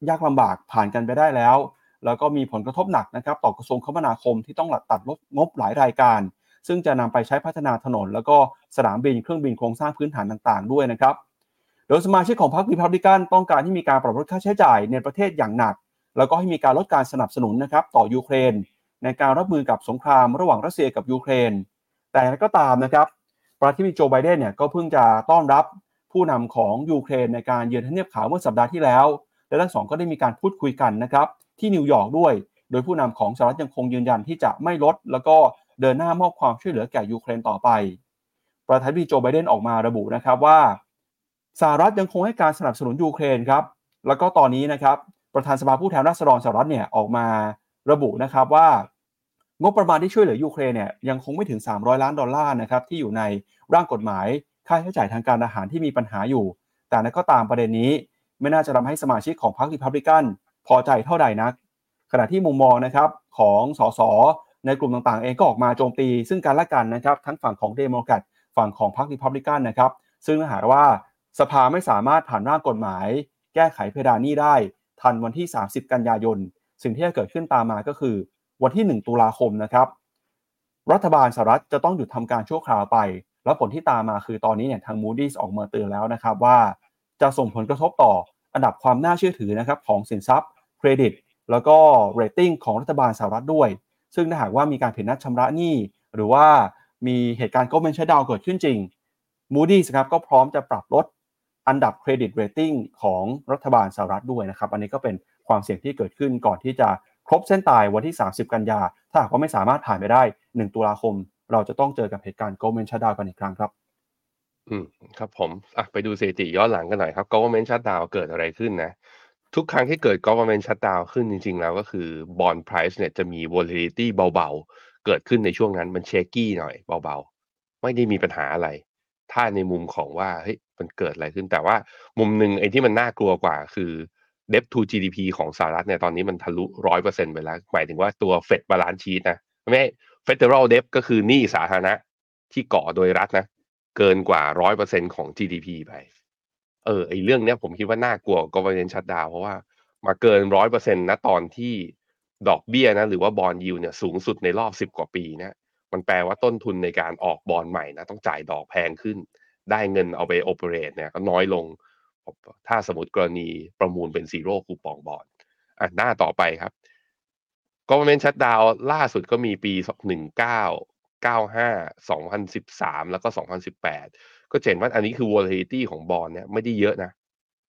S2: ยากลำบากผ่านกันไปได้แล้ว แล้วก็มีผลกระทบหนักนะครับ ต่อกระทรวงคมนาคมที่ต้องลดตัดลดงบหลายรายการ ซึ่งจะนำไปใช้พัฒนาถนน แล้วก็สนามบินเครื่องบินโครงสร้างพื้นฐานต่างๆ ด้วยนะครับ โดยสมาชิกของพรรครีพับลิกันต้องการที่มีการปรับลดค่าใช้จ่ายในประเทศอย่างหนัก แล้วก็ให้มีการลดการสนับสนุนนะครับต่อยูเครน ในการรับมือกับสงครามระหว่างรัสเซียกับยูเครน แต่ก็ตามนะครับประธานาธิบดีโจไบเดนเนี่ยก็เพิ่งจะต้อนรับผู้นำของยูเครนในการเยือนทำเนียบขาวเมื่อสัปดาห์ที่แล้ว และทั้งสองก็ได้มีการพูดคุยกันนะครับที่นิวยอร์กด้วย โดยผู้นำของสหรัฐยังคงยืนยันที่จะไม่ลด แล้วก็ เดินหน้ามอบความช่วยเหลือแก่ยูเครนต่อไป ประธานาธิบดีโจไบเดนออกมาระบุนะครับว่าสหรัฐยังคงให้การสนับสนุนยูเครนครับ แล้วก็ตอนนี้นะครับ ประธานสภาผู้แทนราษฎรสหรัฐเนี่ยออกมาระบุนะครับว่างบประมาณที่ช่วยเหลือยูเครนเนี่ยยังคงไม่ถึง 300 ล้านดอลลาร์นะครับที่อยู่ในร่างกฎหมายค่าใช้จ่ายทางการอาหารที่มีปัญหาอยู่ แต่นั้นก็ตามประเด็นนี้ ไม่น่าจะทำให้สมาชิกของพรรคริพับลิกันพอใจเท่าใดนัก ขณะที่มุมมองนะครับของสส ในกลุ่มต่างๆ เองก็ออกมาโจมตี ซึ่งกันและกันนะครับ ทั้งฝั่งของเดโมแครตฝั่งของพรรคริพับลิกันนะครับ ซึ่งหากว่าสภาไม่สามารถผ่านร่างกฎหมาย แก้ไขเพดานนี้ได้ ทันวันที่ 30 กันยายน สิ่งที่จะเกิดขึ้นตามมาก็คือ วันที่ 1 ตุลาคมนะครับ รัฐบาลสหรัฐจะต้องหยุดทำการชั่วคราวไป แล้วผลที่ตามมาคือตอนนี้เนี่ยทาง Moody's ออกมาเตือนแล้วนะครับว่า จะส่งผลกระทบต่ออันดับความน่าเชื่อถือนะครับของสินทรัพย์เครดิต แล้วก็เรตติ้งของรัฐบาลสหรัฐด้วย ซึ่งถ้าหากว่ามีการผิดนัดชำระหนี้ หรือว่ามีเหตุการณ์ government shutdown เกิดขึ้นจริง Moody's ครับก็พร้อมจะปรับลดอันดับ credit rating ของรัฐบาลสหรัฐด้วยนะครับ อันนี้ก็เป็นความเสี่ยงที่เกิดขึ้นก่อนที่จะครบเส้นตายวันที่ 30 กันยา ถ้าหากว่าไม่สามารถผ่านไปได้ 1 ตุลาคม เราจะต้องเจอกับเหตุการณ์ government shutdown กันอีกครั้งครับ
S3: อืมครับผมอะไปดูสถิติย้อนหลังกันหน่อยครับ government shutdown เกิดอะไรขึ้นนะ ทุกครั้งที่เกิด government shutdown ขึ้นจริง ๆ แล้วก็คือ bond price เนี่ยจะมี volatility เบาๆ เกิดขึ้นในช่วงนั้นมันเชกี้หน่อยเบาๆ ไม่ได้มีปัญหาอะไร ถ้าในมุมของว่าเฮ้ยมันเกิดอะไรขึ้น แต่ว่ามุมหนึ่งไอ้ที่มันน่ากลัวกว่าคือ debt to GDP ของสหรัฐเนี่ยตอนนี้มันทะลุร้อยเปอร์เซ็นต์ไปแล้ว หมายถึงว่าตัว Fed balance sheet นะไม่ federal debt ก็คือหนี้สาธารณะที่ก่อโดยรัฐนะ เกินกว่าร้อยเปอร์เซ็นของ GDP ไป อ๋อไอเรื่องเนี้ยผมคิดว่าน่ากลัวกว่า government shutdown เพราะว่ามาเกินร้อยเปอร์เซ็นต์นะตอนที่ดอกเบี้ยนะหรือว่า bond yield เนี่ยสูงสุดในรอบสิบกว่าปีนะมันแปลว่าต้นทุนในการออกบอลใหม่นะต้องจ่ายดอกแพงขึ้น ได้เงินเอาไป operate เนี่ยก็น้อยลง ถ้าสมมติกรณีประมูลเป็น zero coupon bondอะหน้าต่อไปครับ government shutdown ล่าสุดก็มีปีหนึ่งเก้า95 2013 แล้วก็ 2018 ก็เห็นว่าอันนี้คือ volatility ของบอลเนี่ยไม่ได้เยอะนะ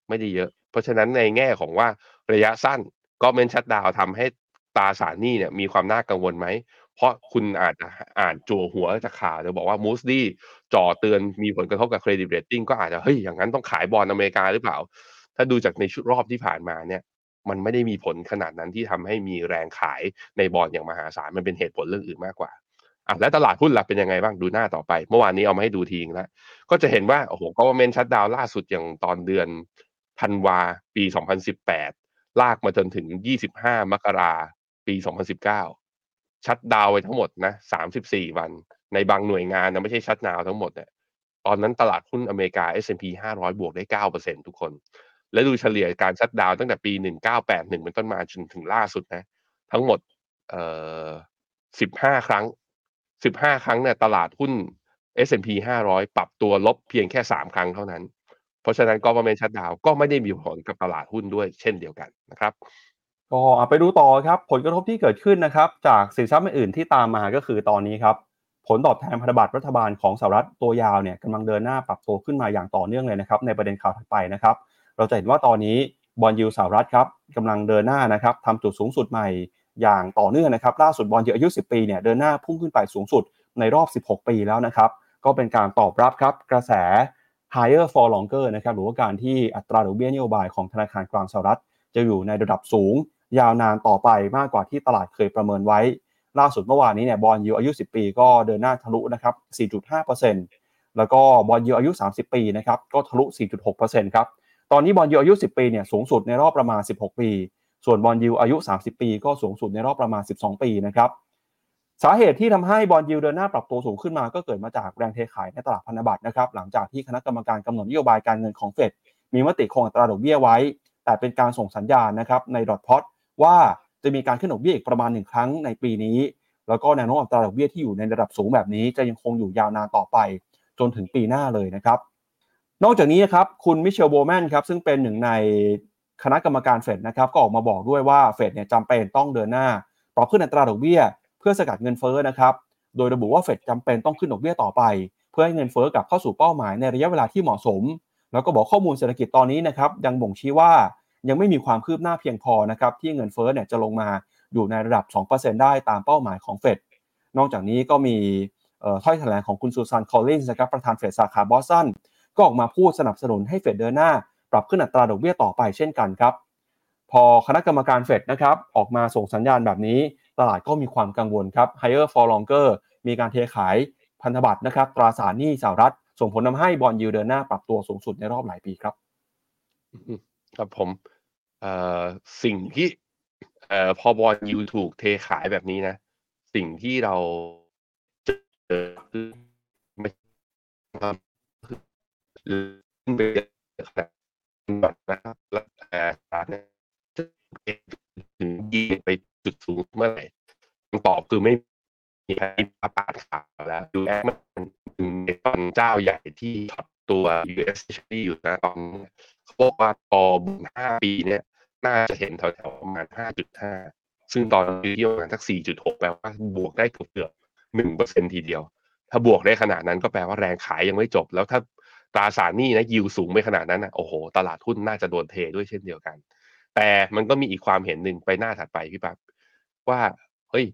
S3: ไม่ได้เยอะ เพราะฉะนั้นในแง่ของว่าระยะสั้น government shutdown ทำให้ตราสารหนี้เนี่ยมีความน่ากังวลไหม เพราะคุณอาจจะอ่านจั่วหัวจากข่าวจะบอกว่ามูสดี้จ่อเตือนมีผลกระทบกับ credit rating ก็อาจจะเฮ้ยอย่างนั้นต้องขายบอลอเมริกาหรือเปล่า ถ้าดูจากในชุดรอบที่ผ่านมาเนี่ย มันไม่ได้มีผลขนาดนั้นที่ทำให้มีแรงขายในบอลอย่างมหาศาลมันเป็นเหตุผลเรื่องอื่นมากกว่า อะแล้วตลาดหุ้นล่ะเป็นยังไงบ้างดูหน้าต่อไป เมื่อวานนี้เอามาให้ดูทีงแล้วก็จะเห็นว่าโอ้โหก็เมนชัดดาวล่าสุดอย่างตอนเดือนธันวาปี 2018 ลากมาจนถึง 25 มกราปี 2019 ชัดดาวไว้ทั้งหมดนะ34 วัน ในบางหน่วยงานนะไม่ใช่ชัดดาวทั้งหมดเนี่ยตอนนั้นตลาดหุ้นอเมริกา S&P 500 บวกได้ 9%ทุกคน และดูเฉลี่ยการชัดดาวตั้งแต่ปี 1981 เป็นต้นมาจนถึงล่าสุดนะ ทั้งหมดเอ่อ15 ครั้ง 15 ครั้งเนี่ยตลาดหุ้น S&P 500 ปรับตัวลบเพียงแค่ 3 ครั้งเท่านั้น เพราะฉะนั้น government shutdown ก็ไม่ได้มีผลกับตลาดหุ้นด้วยเช่นเดียวกันนะครับ
S2: ก็ไปดูต่อครับ ผลกระทบที่เกิดขึ้นนะครับ จากสินทรัพย์อื่นที่ตามมาก็คือตอนนี้ครับ ผลตอบแทนพันธบัตรรัฐบาลของสหรัฐตัวยาวเนี่ยกำลังเดินหน้าปรับตัวขึ้นมาอย่างต่อเนื่องเลยนะครับ ในประเด็นข่าวถัดไปนะครับ เราจะเห็นว่าตอนนี้บอลยูสหรัฐครับกำลังเดินหน้านะครับทำจุดสูงสุดใหม่ อย่างต่อเนื่องนะครับล่าสุดบอลยูอายุ 10 ปีเนี่ยเดินหน้าพุ่งขึ้นไปสูงสุดในรอบ 16 ปีแล้วนะครับก็เป็นการตอบรับครับกระแส higher for longer นะครับหรือว่าการที่อัตราดอกเบี้ยนโยบายของธนาคารกลางสหรัฐ จะอยู่ในระดับสูง ยาวนานต่อไปมากกว่าที่ตลาดเคยประเมินไว้ ล่าสุดเมื่อวานนี้เนี่ย bond yield อายุ 10 ปี ก็เดินหน้าทะลุนะครับ 4.5%แล้วก็ bond yield อายุ 30 ปีนะครับก็ทะลุ 4.6%ครับตอนนี้ bond yield อายุ 10 ปีเนี่ยสูงสุดในรอบประมาณ 16 ปี ส่วน bond yield อายุ 30 ปี ก็สูงสุดในรอบประมาณ 12 ปีนะครับสาเหตุที่ทำให้ bond yield เดินหน้าปรับตัวสูงขึ้นมา ก็เกิดมาจากแรงเทขายในตลาดพันธบัตรนะครับหลังจากที่คณะกรรมการกำหนดนโยบายการเงินของเฟดมีมติคงอัตราดอกเบี้ยไว้ แต่เป็นการส่งสัญญาณนะครับในดอทพอตว่าจะมีการขึ้นดอกเบี้ยอีกประมาณหนึ่งครั้งในปีนี้ แล้วก็แนวโน้มอัตราดอกเบี้ยที่อยู่ในระดับสูงแบบนี้ จะยังคงอยู่ยาวนานต่อไป จนถึงปีหน้าเลยนะครับ นอกจากนี้ครับคุณมิเชลโบแมนครับซึ่งเป็นหนึ่งใน คณะกรรมการเฟดนะครับก็ออกมาบอกด้วยว่าเฟดเนี่ยจำเป็นต้องเดินหน้า ปรับขึ้นอัตราดอกเบี้ย เพื่อสกัดเงินเฟ้อนะครับโดยระบุว่าเฟดจำเป็นต้องขึ้นดอกเบี้ยต่อไป เพื่อให้เงินเฟ้อกลับเข้าสู่เป้าหมายในระยะเวลาที่เหมาะสม แล้วก็บอกข้อมูลเศรษฐกิจตอนนี้นะครับยังบ่งชี้ว่ายังไม่มีความคืบหน้าเพียงพอนะครับที่เงินเฟ้อเนี่ยจะลงมาอยู่ในระดับ 2%ได้ตามเป้าหมายของเฟดนอกจากนี้ก็มีถ้อยแถลงของคุณซูซานคอลลินส์นะครับประธานเฟดสาขาบอสตันก็ออกมาพูดสนับสนุนให้เฟดเดินหน้า ปรับขึ้นอัตราดอกเบี้ยต่อไปเช่นกันครับ พอคณะกรรมการเฟดนะครับออกมาส่งสัญญาณแบบนี้ ตลาดก็มีความกังวลครับ higher for longer มีการเทขายพันธบัตรนะครับ ตราสารหนี้สหรัฐ ส่งผลทำให้บอลยูเดินหน้าปรับตัวสูงสุดในรอบหลายปีครับ
S3: ครับผมสิ่งที่พอบอลยูถูกเทขายแบบนี้นะ สิ่งที่เราเจอคือไม่คือไปขนาด แบบนะครับแล้วแต่เนี่ยจะถึงยีไปจุดสูงเมื่อไหร่คำตอบคือไม่มีใครประกาศข่าวแล้วยูแอมันเป็นในตอนเจ้าใหญ่ที่ถอดตัว US Treasury อยู่นะตอนนี้เขาบอกว่าต่อบุญห้าปีเนี่ยน่าจะเห็นแถวๆประมาณ5.5ซึ่งตอนนี้ที่ประมาณสัก4.6แปลว่าบวกได้เกือบๆ1เปอร์เซ็นทีเดียว ถ้าบวกได้ขนาดนั้นก็แปลว่าแรงขายยังไม่จบ แล้วถ้า ตราสารหนี้นะยิวสูงไปขนาดนั้นนะโอ้โห ตลาดหุ้นน่าจะโดนเทด้วยเช่นเดียวกัน แต่มันก็มีอีกความเห็นหนึ่งไปหน้าถัดไปพี่ปั๊บว่าเฮ้ย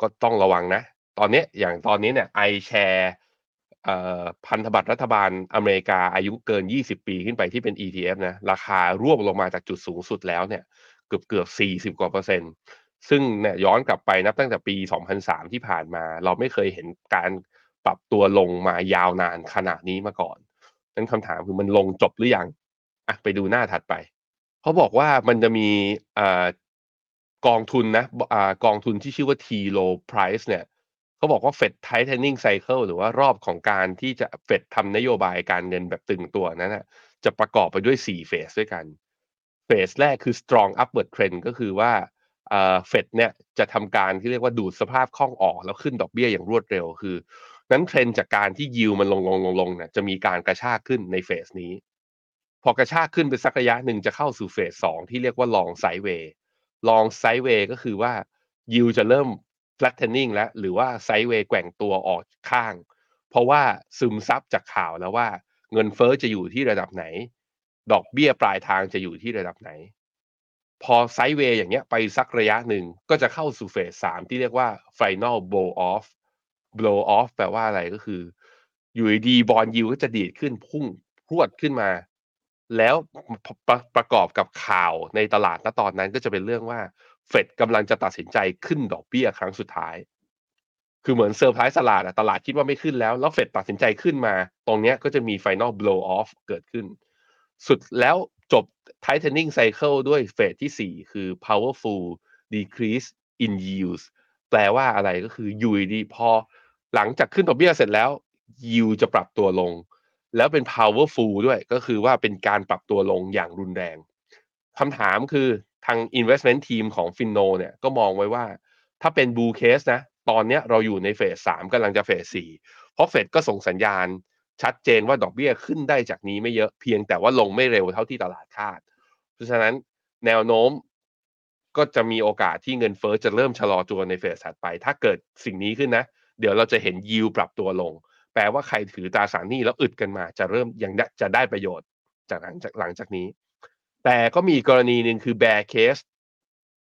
S3: ก็ต้องระวังนะ ตอนนี้อย่างตอนนี้เนี่ยไอแชร์พันธบัตรรัฐบาลอเมริกาอายุเกิน 20 ปีขึ้นไปที่เป็น ETF นะ ราคาร่วงลงมาจากจุดสูงสุดแล้วเนี่ย เกือบเกือบ 40 กว่าเปอร์เซ็นต์ ซึ่งเนี่ยย้อนกลับไปนับตั้งแต่ปี 2003 ที่ผ่านมา เราไม่เคยเห็นการ ปรับตัวลงมายาวนานขนาดนี้มาก่อนนั้นคำถามคือมันลงจบหรือยังอะไปดูหน้าถัดไปเขาบอกว่ามันจะมีกองทุนนะอกองทุนที่ชื่อว่า T low price เนี่ยเขาบอกว่า Fed tightening cycle หรือว่ารอบของการที่จะเฟดทำนโยบายการเงินแบบตึงตัวนั้นนะจะประกอบไปด้วย4เฟสด้วยกันเฟสแรกคือ strong upward trend ก็คือว่าเฟดเนี่ยจะทำการที่เรียกว่าดูดสภาพคล่องออกแล้วขึ้นดอกเบี้ยอย่างรวดเร็วคือ นั้นเทรนจากการที่ยิวมันลงลงลงลงเนี่ยจะมีการกระชากขึ้นในเฟสนี้ พอกระชากขึ้นไปสักระยะหนึ่งจะเข้าสู่เฟสสองที่เรียกว่าลองไซเวย์ลองไซเวย์ก็คือว่ายิวจะเริ่ม flattening แล้วหรือว่าไซเวย์แกว่งตัวออกข้าง เพราะว่าซึมซับจากข่าวแล้วว่าเงินเฟอ้อจะอยู่ที่ระดับไหน ดอกเบี้ยปลายทางจะอยู่ที่ระดับไหน พอไซเวย์อย่างเงี้ยไปสักระยะหนึ่งก็จะเข้าสู่เฟสสามที่เรียกว่า final blow off blow off แปลว่าอะไรก็คือ อยู่ดีบอลยิวก็จะดีดขึ้นพุ่งพรวดขึ้นมา แล้วประประกอบกับข่าวในตลาดณตอนนั้นก็จะเป็นเรื่องว่า เฟดกำลังจะตัดสินใจขึ้นดอกเบี้ยครั้งสุดท้าย คือเหมือนเซอร์ไพรส์ตลาดอะตลาดคิดว่าไม่ขึ้นแล้ว แล้วเฟดตัดสินใจขึ้นมา ตรงเนี้ยก็จะมี Final Blow Off เกิดขึ้น สุดแล้วจบ Tightening Cycle ด้วยเฟสที่ 4 คือ Powerful Decrease in Yields แปลว่าอะไรก็คือยูดีพอ หลังจากขึ้นดอกเบี้ยเสร็จแล้ว yield จะปรับตัวลง แล้วเป็น powerful ด้วยก็คือว่าเป็นการปรับตัวลงอย่างรุนแรงคำถามคือทาง investment team ของ Finno เนี่ยก็มองไว้ว่า ถ้าเป็น blue case นะตอนนี้เราอยู่ในเฟสสามกำลังจะเฟสสี่เพราะเฟดก็ส่งสัญญาณ ชัดเจนว่าดอกเบี้ยขึ้นได้จากนี้ไม่เยอะเพียงแต่ว่าลงไม่เร็วเท่าที่ตลาดคาด เพราะฉะนั้นแนวโน้มก็จะมีโอกาสที่เงินเฟอ้อจะเริ่มชะลอตัวในเฟสถัดไป ถ้าเกิดสิ่งนี้ขึ้นนะ เดี๋ยวเราจะเห็นยิวปรับตัวลง แปลว่าใครถือตราสารหนี้แล้วอึดกันมา จะเริ่มยังจะได้ประโยชน์จากหลังจากหลังจากนี้ แต่ก็มีกรณีหนึ่งคือ bear case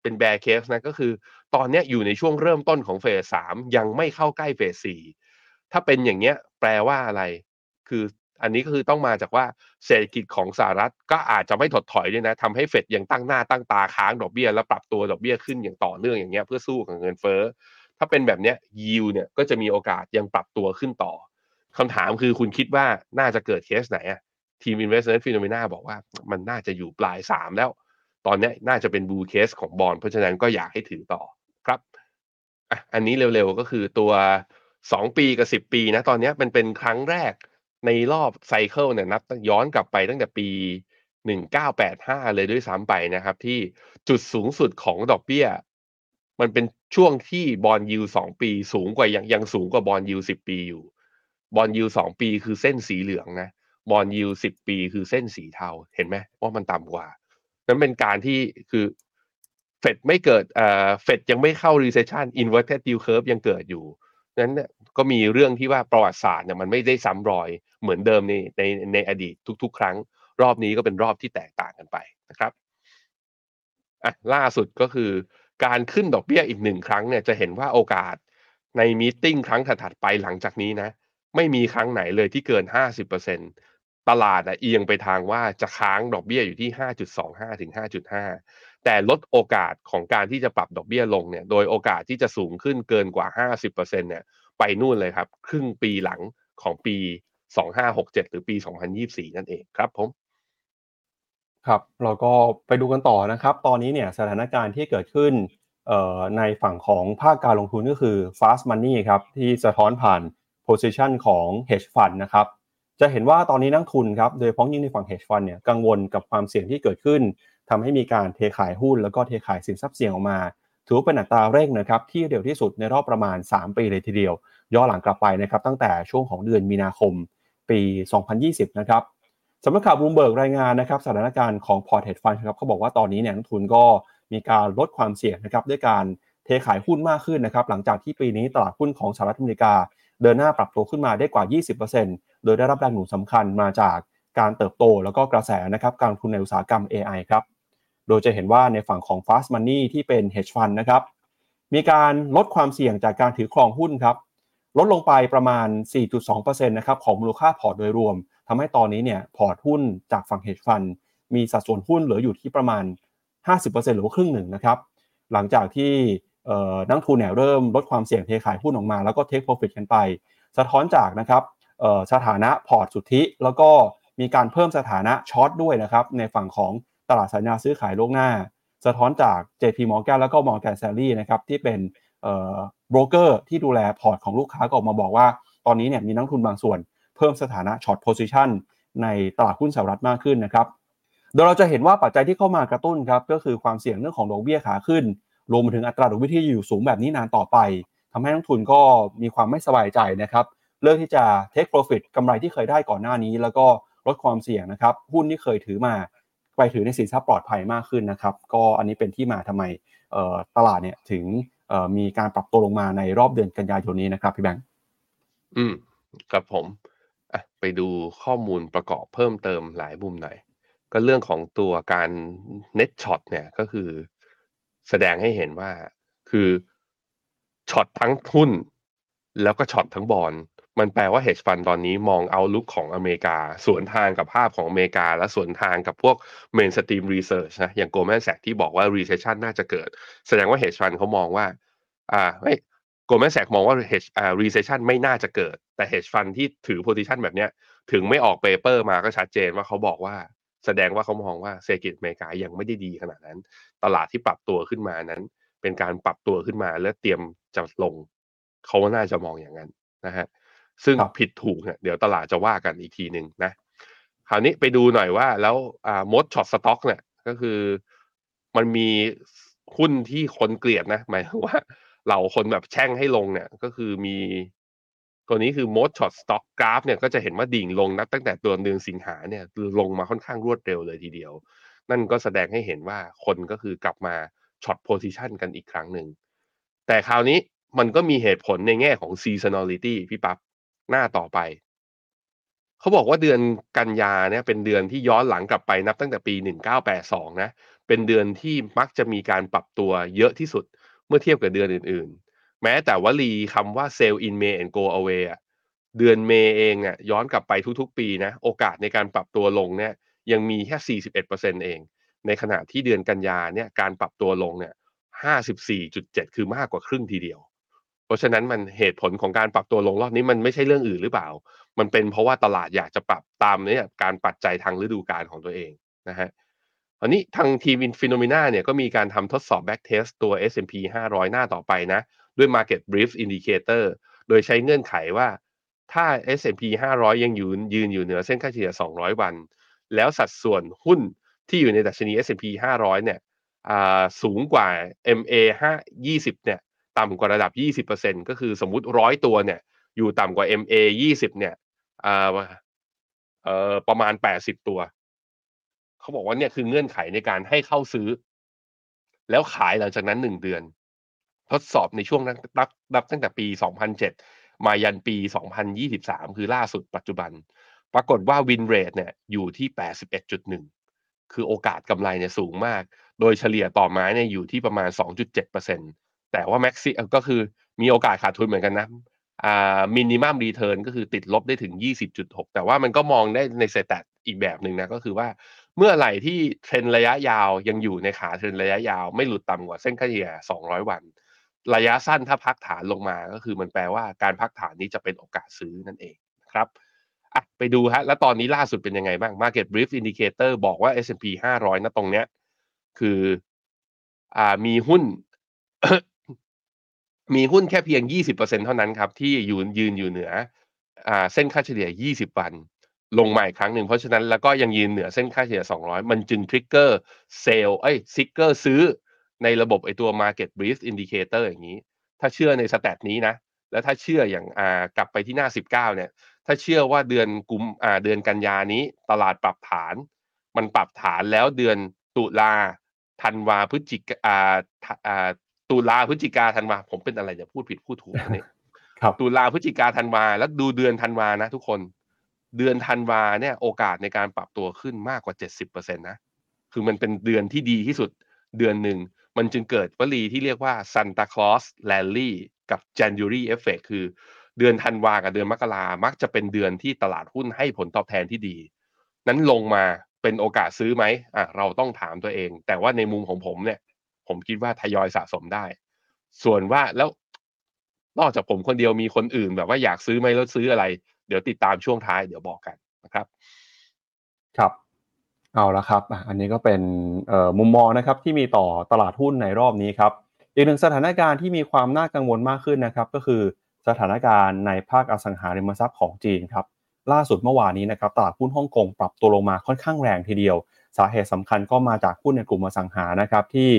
S3: เป็น bear case นะก็คือ ตอนนี้อยู่ในช่วงเริ่มต้นของเฟสสามยังไม่เข้าใกล้เฟสสี่ถ้าเป็นอย่างเงี้ยแปลว่าอะไร คืออันนี้ก็คือต้องมาจากว่าเศรษฐกิจของสหรัฐก็อาจจะไม่ถดถอยด้วยนะทำให้เฟดยังตั้งหน้าตั้งตาค้างดอกเบี้ย แล้วปรับตัวดอกเบี้ยขึ้นอย่างต่อเนื่องอย่างเงี้ยเพื่อสู้กับเงินเฟ้อ ถ้าเป็นแบบเนี้ยยิวเนี่ยก็จะมีโอกาสยังปรับตัวขึ้นต่อคำถามคือคุณคิดว่าน่าจะเกิดเคสไหนอะทีม Investment Phenomena บอกว่ามันน่าจะอยู่ปลายสามแล้ว ตอนนี้น่าจะเป็นบูเคสของบอลเพราะฉะนั้นก็อยากให้ถือต่อครับอะอันนี้เร็วๆก็คือตัว 2 ปีกับ 10 ปีนะ ตอนนี้มันเป็นครั้งแรกในรอบ cycle เนี่ยนับย้อนกลับไปตั้งแต่ปี 1985 เลยด้วยซ้ำไปนะครับ ที่จุดสูงสุดของดอกเบี้ย มันเป็น ช่วงที่ bond yield สองปีสูงกว่ายังยังสูงกว่า bond yield สิบปีอยู่ bond yield สองปีคือเส้นสีเหลืองนะ bond yield สิบปีคือเส้นสีเทาเห็นไหมว่ามันต่ำกว่า นั้นเป็นการที่คือเฟดไม่เกิดเอ่อเฟดยังไม่เข้า recession inverted yield curve ยังเกิดอยู่นั้นเนี่ยก็มีเรื่องที่ว่าประวัติศาสตร์เนี่ยมันไม่ได้ซ้ำรอยเหมือนเดิมในในในอดีตทุก ๆ ครั้ง รอบนี้ก็เป็นรอบที่แตกต่างกันไปนะครับอะล่าสุดก็คือ การขึ้นดอกเบี้ยอีกหนึ่งครั้งเนี่ยจะเห็นว่าโอกาสในมีติ้งครั้งถัดๆไปหลังจากนี้นะ ไม่มีครั้งไหนเลยที่เกิน 50%เตลาดอะเอียงไปทางว่าจะค้างดอกเบี้ยอยู่ที่ 5.25 ถึง 5.5 แต่ลดโอกาสของการที่จะปรับดอกเบี้ยลงเนี่ย โดยโอกาสที่จะสูงขึ้นเกินกว่า 50%เนี่ย ไปนู่นเลยครับ ครึ่งปีหลังของปี 2567 หรือปี 2024 นั่นเองครับผม
S2: ครับเราก็ไปดูกันต่อนะครับ ตอนนี้เนี่ยสถานการณ์ที่เกิดขึ้นในฝั่งของภาคการลงทุนก็คือ fast money ครับที่สะท้อนผ่าน position ของ hedge fund นะครับจะเห็นว่าตอนนี้นักลงทุนครับโดยเฉพาะยิ่งในฝั่ง hedge fund เนี่ยกังวลกับความเสี่ยงที่เกิดขึ้นทำให้มีการเทขายหุ้น แล้วก็เทขายสินทรัพย์เสี่ยงออกมา ถือเป็นอัตราเร่งนะครับที่เร็วที่สุดในรอบประมาณ 3 ปีเลยทีเดียวย้อนหลังกลับไปนะครับตั้งแต่ช่วงของเดือนมีนาคมปี 2020 นะครับ สำนักข่าวบลูเบิร์กรายงานนะครับสถานการณ์ของพอร์ต hedge fund ครับเขาบอกว่าตอนนี้เนี่ยนักลงทุนก็มีการลดความเสี่ยงนะครับด้วยการเทขายหุ้นมากขึ้นนะครับหลังจากที่ปีนี้ตลาดหุ้นของสหรัฐอเมริกา เดินหน้าปรับตัวขึ้นมาได้กว่า 20%โดยได้รับแรงหนุนสำคัญมาจากการเติบโตแล้วก็กระแสนะครับการลงทุนในอุตสาหกรรม AI ครับโดยจะเห็นว่าในฝั่งของ Fast Money ที่เป็น Hedge Fund นะครับมีการลดความเสี่ยงจากการถือครองหุ้นครับ ลดลงไปประมาณ 4.2%นะครับของมูลค่าพอร์ตโดยรวมทำให้ตอนนี้เนี่ยพอร์ตหุ้นจากฝั่ง hedge fund มีสัดส่วนหุ้นเหลืออยู่ที่ประมาณ 50%หรือว่าครึ่งหนึ่งนะครับหลังจากที่นักทุนเนี่ยเริ่มลดความเสี่ยงเทขายหุ้นออกมาแล้วก็ take profit กันไป สะท้อนจากนะครับสถานะพอร์ตสุทธิ แล้วก็มีการเพิ่มสถานะ short ด้วยนะครับในฝั่งของตลาดสัญญาซื้อขายล่วงหน้า สะท้อนจาก JP Morgan แล้วก็ Morgan Stanley นะครับที่เป็น โบรกเกอร์ที่ดูแลพอร์ตของลูกค้าก็ออกมาบอกว่า ตอนนี้เนี่ยมีนักทุนบางส่วน เพิ่มสถานะ short positionในตลาดหุ้นสหรัฐมากขึ้นนะครับโดยเราจะเห็นว่าปัจจัยที่เข้ามากระตุ้นครับก็คือความเสี่ยงเรื่องของดอกเบี้ยขาขึ้นรวมไปถึงอัตราดอกเบี้ยที่อยู่สูงแบบนี้นานต่อไปทำให้นักทุนก็มีความไม่สบายใจนะครับเลือกที่จะ take profit กำไรที่เคยได้ก่อนหน้านี้ แล้วก็ลดความเสี่ยงนะครับหุ้นที่เคยถือมาไปถือในสินทรัพย์ปลอดภัยมากขึ้นนะครับก็อันนี้เป็นที่มาทำไมตลาดเนี่ยถึง มีการปรับตัวลงมาในรอบเดือนกันยายนนี้นะครับพี่แบงค์
S3: อืมครับผมไปดูข้อมูลประกอบเพิ่มเติมหลายมุมหน่อย ก็เรื่องของตัวการเน็ตช็อตเนี่ยก็คือ แสดงให้เห็นว่าคือช็อตทั้งทุนแล้วก็ช็อตทั้งบอล มันแปลว่า hedge fund ตอนนี้มองเอาลุกของอเมริกา สวนทางกับภาพของอเมริกา และสวนทางกับพวก mainstream research นะอย่าง Goldman Sachs ที่บอกว่า recession น่าจะเกิด แสดงว่า hedge fund เขามองว่า อ่าไม่ Goldman Sachs มองว่า hedge อ่า recession ไม่น่าจะเกิด แต่ hedge fund ที่ถือ position แบบเนี้ย ถึงไม่ออก paper มาก็ชัดเจนว่าเขาบอกว่า แสดงว่าเขามองว่าเศรษฐกิจอเมริกายังไม่ได้ดีขนาดนั้น ตลาดที่ปรับตัวขึ้นมานั้น เป็นการปรับตัวขึ้นมาแล้วเตรียมจะลงเขาน่าจะมองอย่างนั้นนะฮะ ซึ่งผิดถูกเนี่ยเดี๋ยวตลาดจะว่ากันอีกทีหนึ่งนะ คราวนี้ไปดูหน่อยว่าแล้วอ่า most short stock เนี่ยก็คือมันมีหุ้นที่คนเกลียดนะหมายถึงว่าเราคนแบบแช่งให้ลงเนี่ย ก็คือมีตัวนี้คือ most short stock กราฟเนี่ยก็จะเห็นว่าดิ่งลงนับตั้งแต่ตัวเดือนสิงหาเนี่ยลงมาค่อนข้างรวดเร็วเลยทีเดียว นั่นก็แสดงให้เห็นว่าคนก็คือกลับมา short position กันอีกครั้งหนึ่ง แต่คราวนี้มันก็มีเหตุผลในแง่ของ seasonality พี่ปั๊บ หน้าต่อไป เขาบอกว่าเดือนกันยาเนี่ยเป็นเดือนที่ย้อนหลังกลับไปนับตั้งแต่ปี 1982 นะ เป็นเดือนที่มักจะมีการปรับตัวเยอะที่สุดเมื่อเทียบกับเดือนอื่น ๆ แม้แต่วลีคำว่า sell in May and go away อะเดือนเมย์เองอะย้อนกลับไปทุกๆ ปีนะโอกาสในการปรับตัวลงเนี่ยยังมีแค่ 41%เอง ในขณะที่เดือนกันยาเนี่ยการปรับตัวลงเนี่ย54.7 คือมากกว่าครึ่งทีเดียว เพราะฉะนั้นมันเหตุผลของการปรับตัวลงรอบนี้มันไม่ใช่เรื่องอื่นหรือเปล่า มันเป็นเพราะว่าตลาดอยากจะปรับตามเนี่ยการปัจจัยทางฤดูกาลของตัวเองนะฮะอันนี้ทางทีม FINNOMENA เนี่ยก็มีการทำทดสอบ backtest ตัว S&P 500 หน้าต่อไปนะ ด้วย Market Breadth Indicator โดยใช้เงื่อนไขว่าถ้า S&P 500 ยังยืนยืนอยู่เหนือเส้นค่าเฉลี่ย 200 วัน แล้วสัดส่วนหุ้นที่อยู่ในดัชนี S&P 500 เนี่ยสูงกว่า MA 5 20 เนี่ย ต่ำกว่าระดับ 20%ก็คือสมมุติร้อยตัวเนี่ย อยู่ต่ำกว่า MA 20 เนี่ยอ่าเอ่อประมาณ 80 ตัว เขาบอกว่าเนี่ยคือเงื่อนไขในการให้เข้าซื้อ แล้วขายหลังจากนั้นหนึ่งเดือน ทดสอบในช่วงนั้นนับนับตั้งแต่ปี 2007 มายันปี 2023 คือล่าสุดปัจจุบัน ปรากฏว่าวินเรทเนี่ยอยู่ที่ 81.1 คือโอกาสกำไรเนี่ยสูงมาก โดยเฉลี่ยต่อไม้เนี่ยอยู่ที่ประมาณ 2.7% แต่ว่าแม็กซี่ก็คือมีโอกาสขาดทุนเหมือนกันนะอ่า minimum return ก็คือติดลบได้ถึง 20.6 แต่ว่ามันก็มองได้ใน stat อีกแบบหนึ่งนะ ก็คือว่าเมื่อไหร่ที่เทรนระยะยาวยังอยู่ในขาเทรนระยะยาว ไม่หลุดต่ำกว่าเส้นค่าเฉลี่ย 200 วัน ระยะสั้นถ้าพักฐานลงมาก็คือมันแปลว่าการพักฐานนี้จะเป็นโอกาสซื้อนั่นเองนะครับอะไปดูฮะแล้วตอนนี้ล่าสุดเป็นยังไงบ้าง Market Brief Indicator บอกว่า S&P 500นะตรงเนี้ยคืออ่ามีหุ้น มีหุ้นแค่เพียง 20%เท่านั้นครับ ที่ยืนยืนอยู่เหนืออ่าเส้นค่าเฉลี่ย 20 วัน ลงมาอีกครั้งหนึ่งเพราะฉะนั้นแล้วก็ยังยืนเหนือเส้นค่าเฉลี่ย 200 มันจึงทริกเกอร์เซลเอ้ยซิกเกอร์ซื้อในระบบไอตัว Market Brief Indicator อย่างนี้ ถ้าเชื่อในสแตทนี้นะ แล้วถ้าเชื่ออย่างอ่ากลับไปที่หน้า 19 เนี่ย ถ้าเชื่อว่าเดือนกุมอ่าเดือนกันยานี้ตลาดปรับฐาน มันปรับฐานแล้วเดือนตุลาธันวาพฤศจิกอ่าอ่า ตุลาพฤศจิกาธันวาผมเป็นอะไรจะพูดผิดพูดถูกเนี่ย
S2: ครับ
S3: ตุลาพฤศจิกาธันวาแล้วดูเดือนธันวานะ ทุกคน เดือนธันวาเนี่ย โอกาสในการปรับตัวขึ้นมากกว่า70%นะคือมันเป็นเดือนที่ดีที่สุดเดือนหนึ่ง มันจึงเกิดวลีที่เรียกว่า Santa Claus Rally กับ January Effect คือ เดือนธันวากับเดือนมกรามักจะเป็นเดือนที่ตลาดหุ้นให้ผลตอบแทนที่ดี นั้นลงมาเป็นโอกาสซื้อไหมอะเราต้องถามตัวเอง แต่ว่าในมุมของผมเนี่ย ผมคิดว่าทยอยสะสมได้ ส่วนว่าแล้วนอกจากผมคนเดียวมีคนอื่น แบบว่าอยากซื้อไหมแล้วซื้ออะไร เดี๋ยวติดตามช่วงท้ายเดี๋ยวบอกกันนะครับ
S2: ครับ เอาละครับ อันนี้ก็เป็นมุมมองนะครับ ที่มีต่อตลาดหุ้นในรอบนี้ครับ อีกหนึ่งสถานการณ์ที่มีความน่ากังวลมากขึ้นนะครับ ก็คือสถานการณ์ในภาคอสังหาริมทรัพย์ของจีนครับล่าสุดเมื่อวานนี้นะครับตลาดหุ้นฮ่องกงปรับตัวลงมาค่อนข้างแรงทีเดียว สาเหตุสำคัญก็มาจากหุ้นในกลุ่มอสังหานะครับที่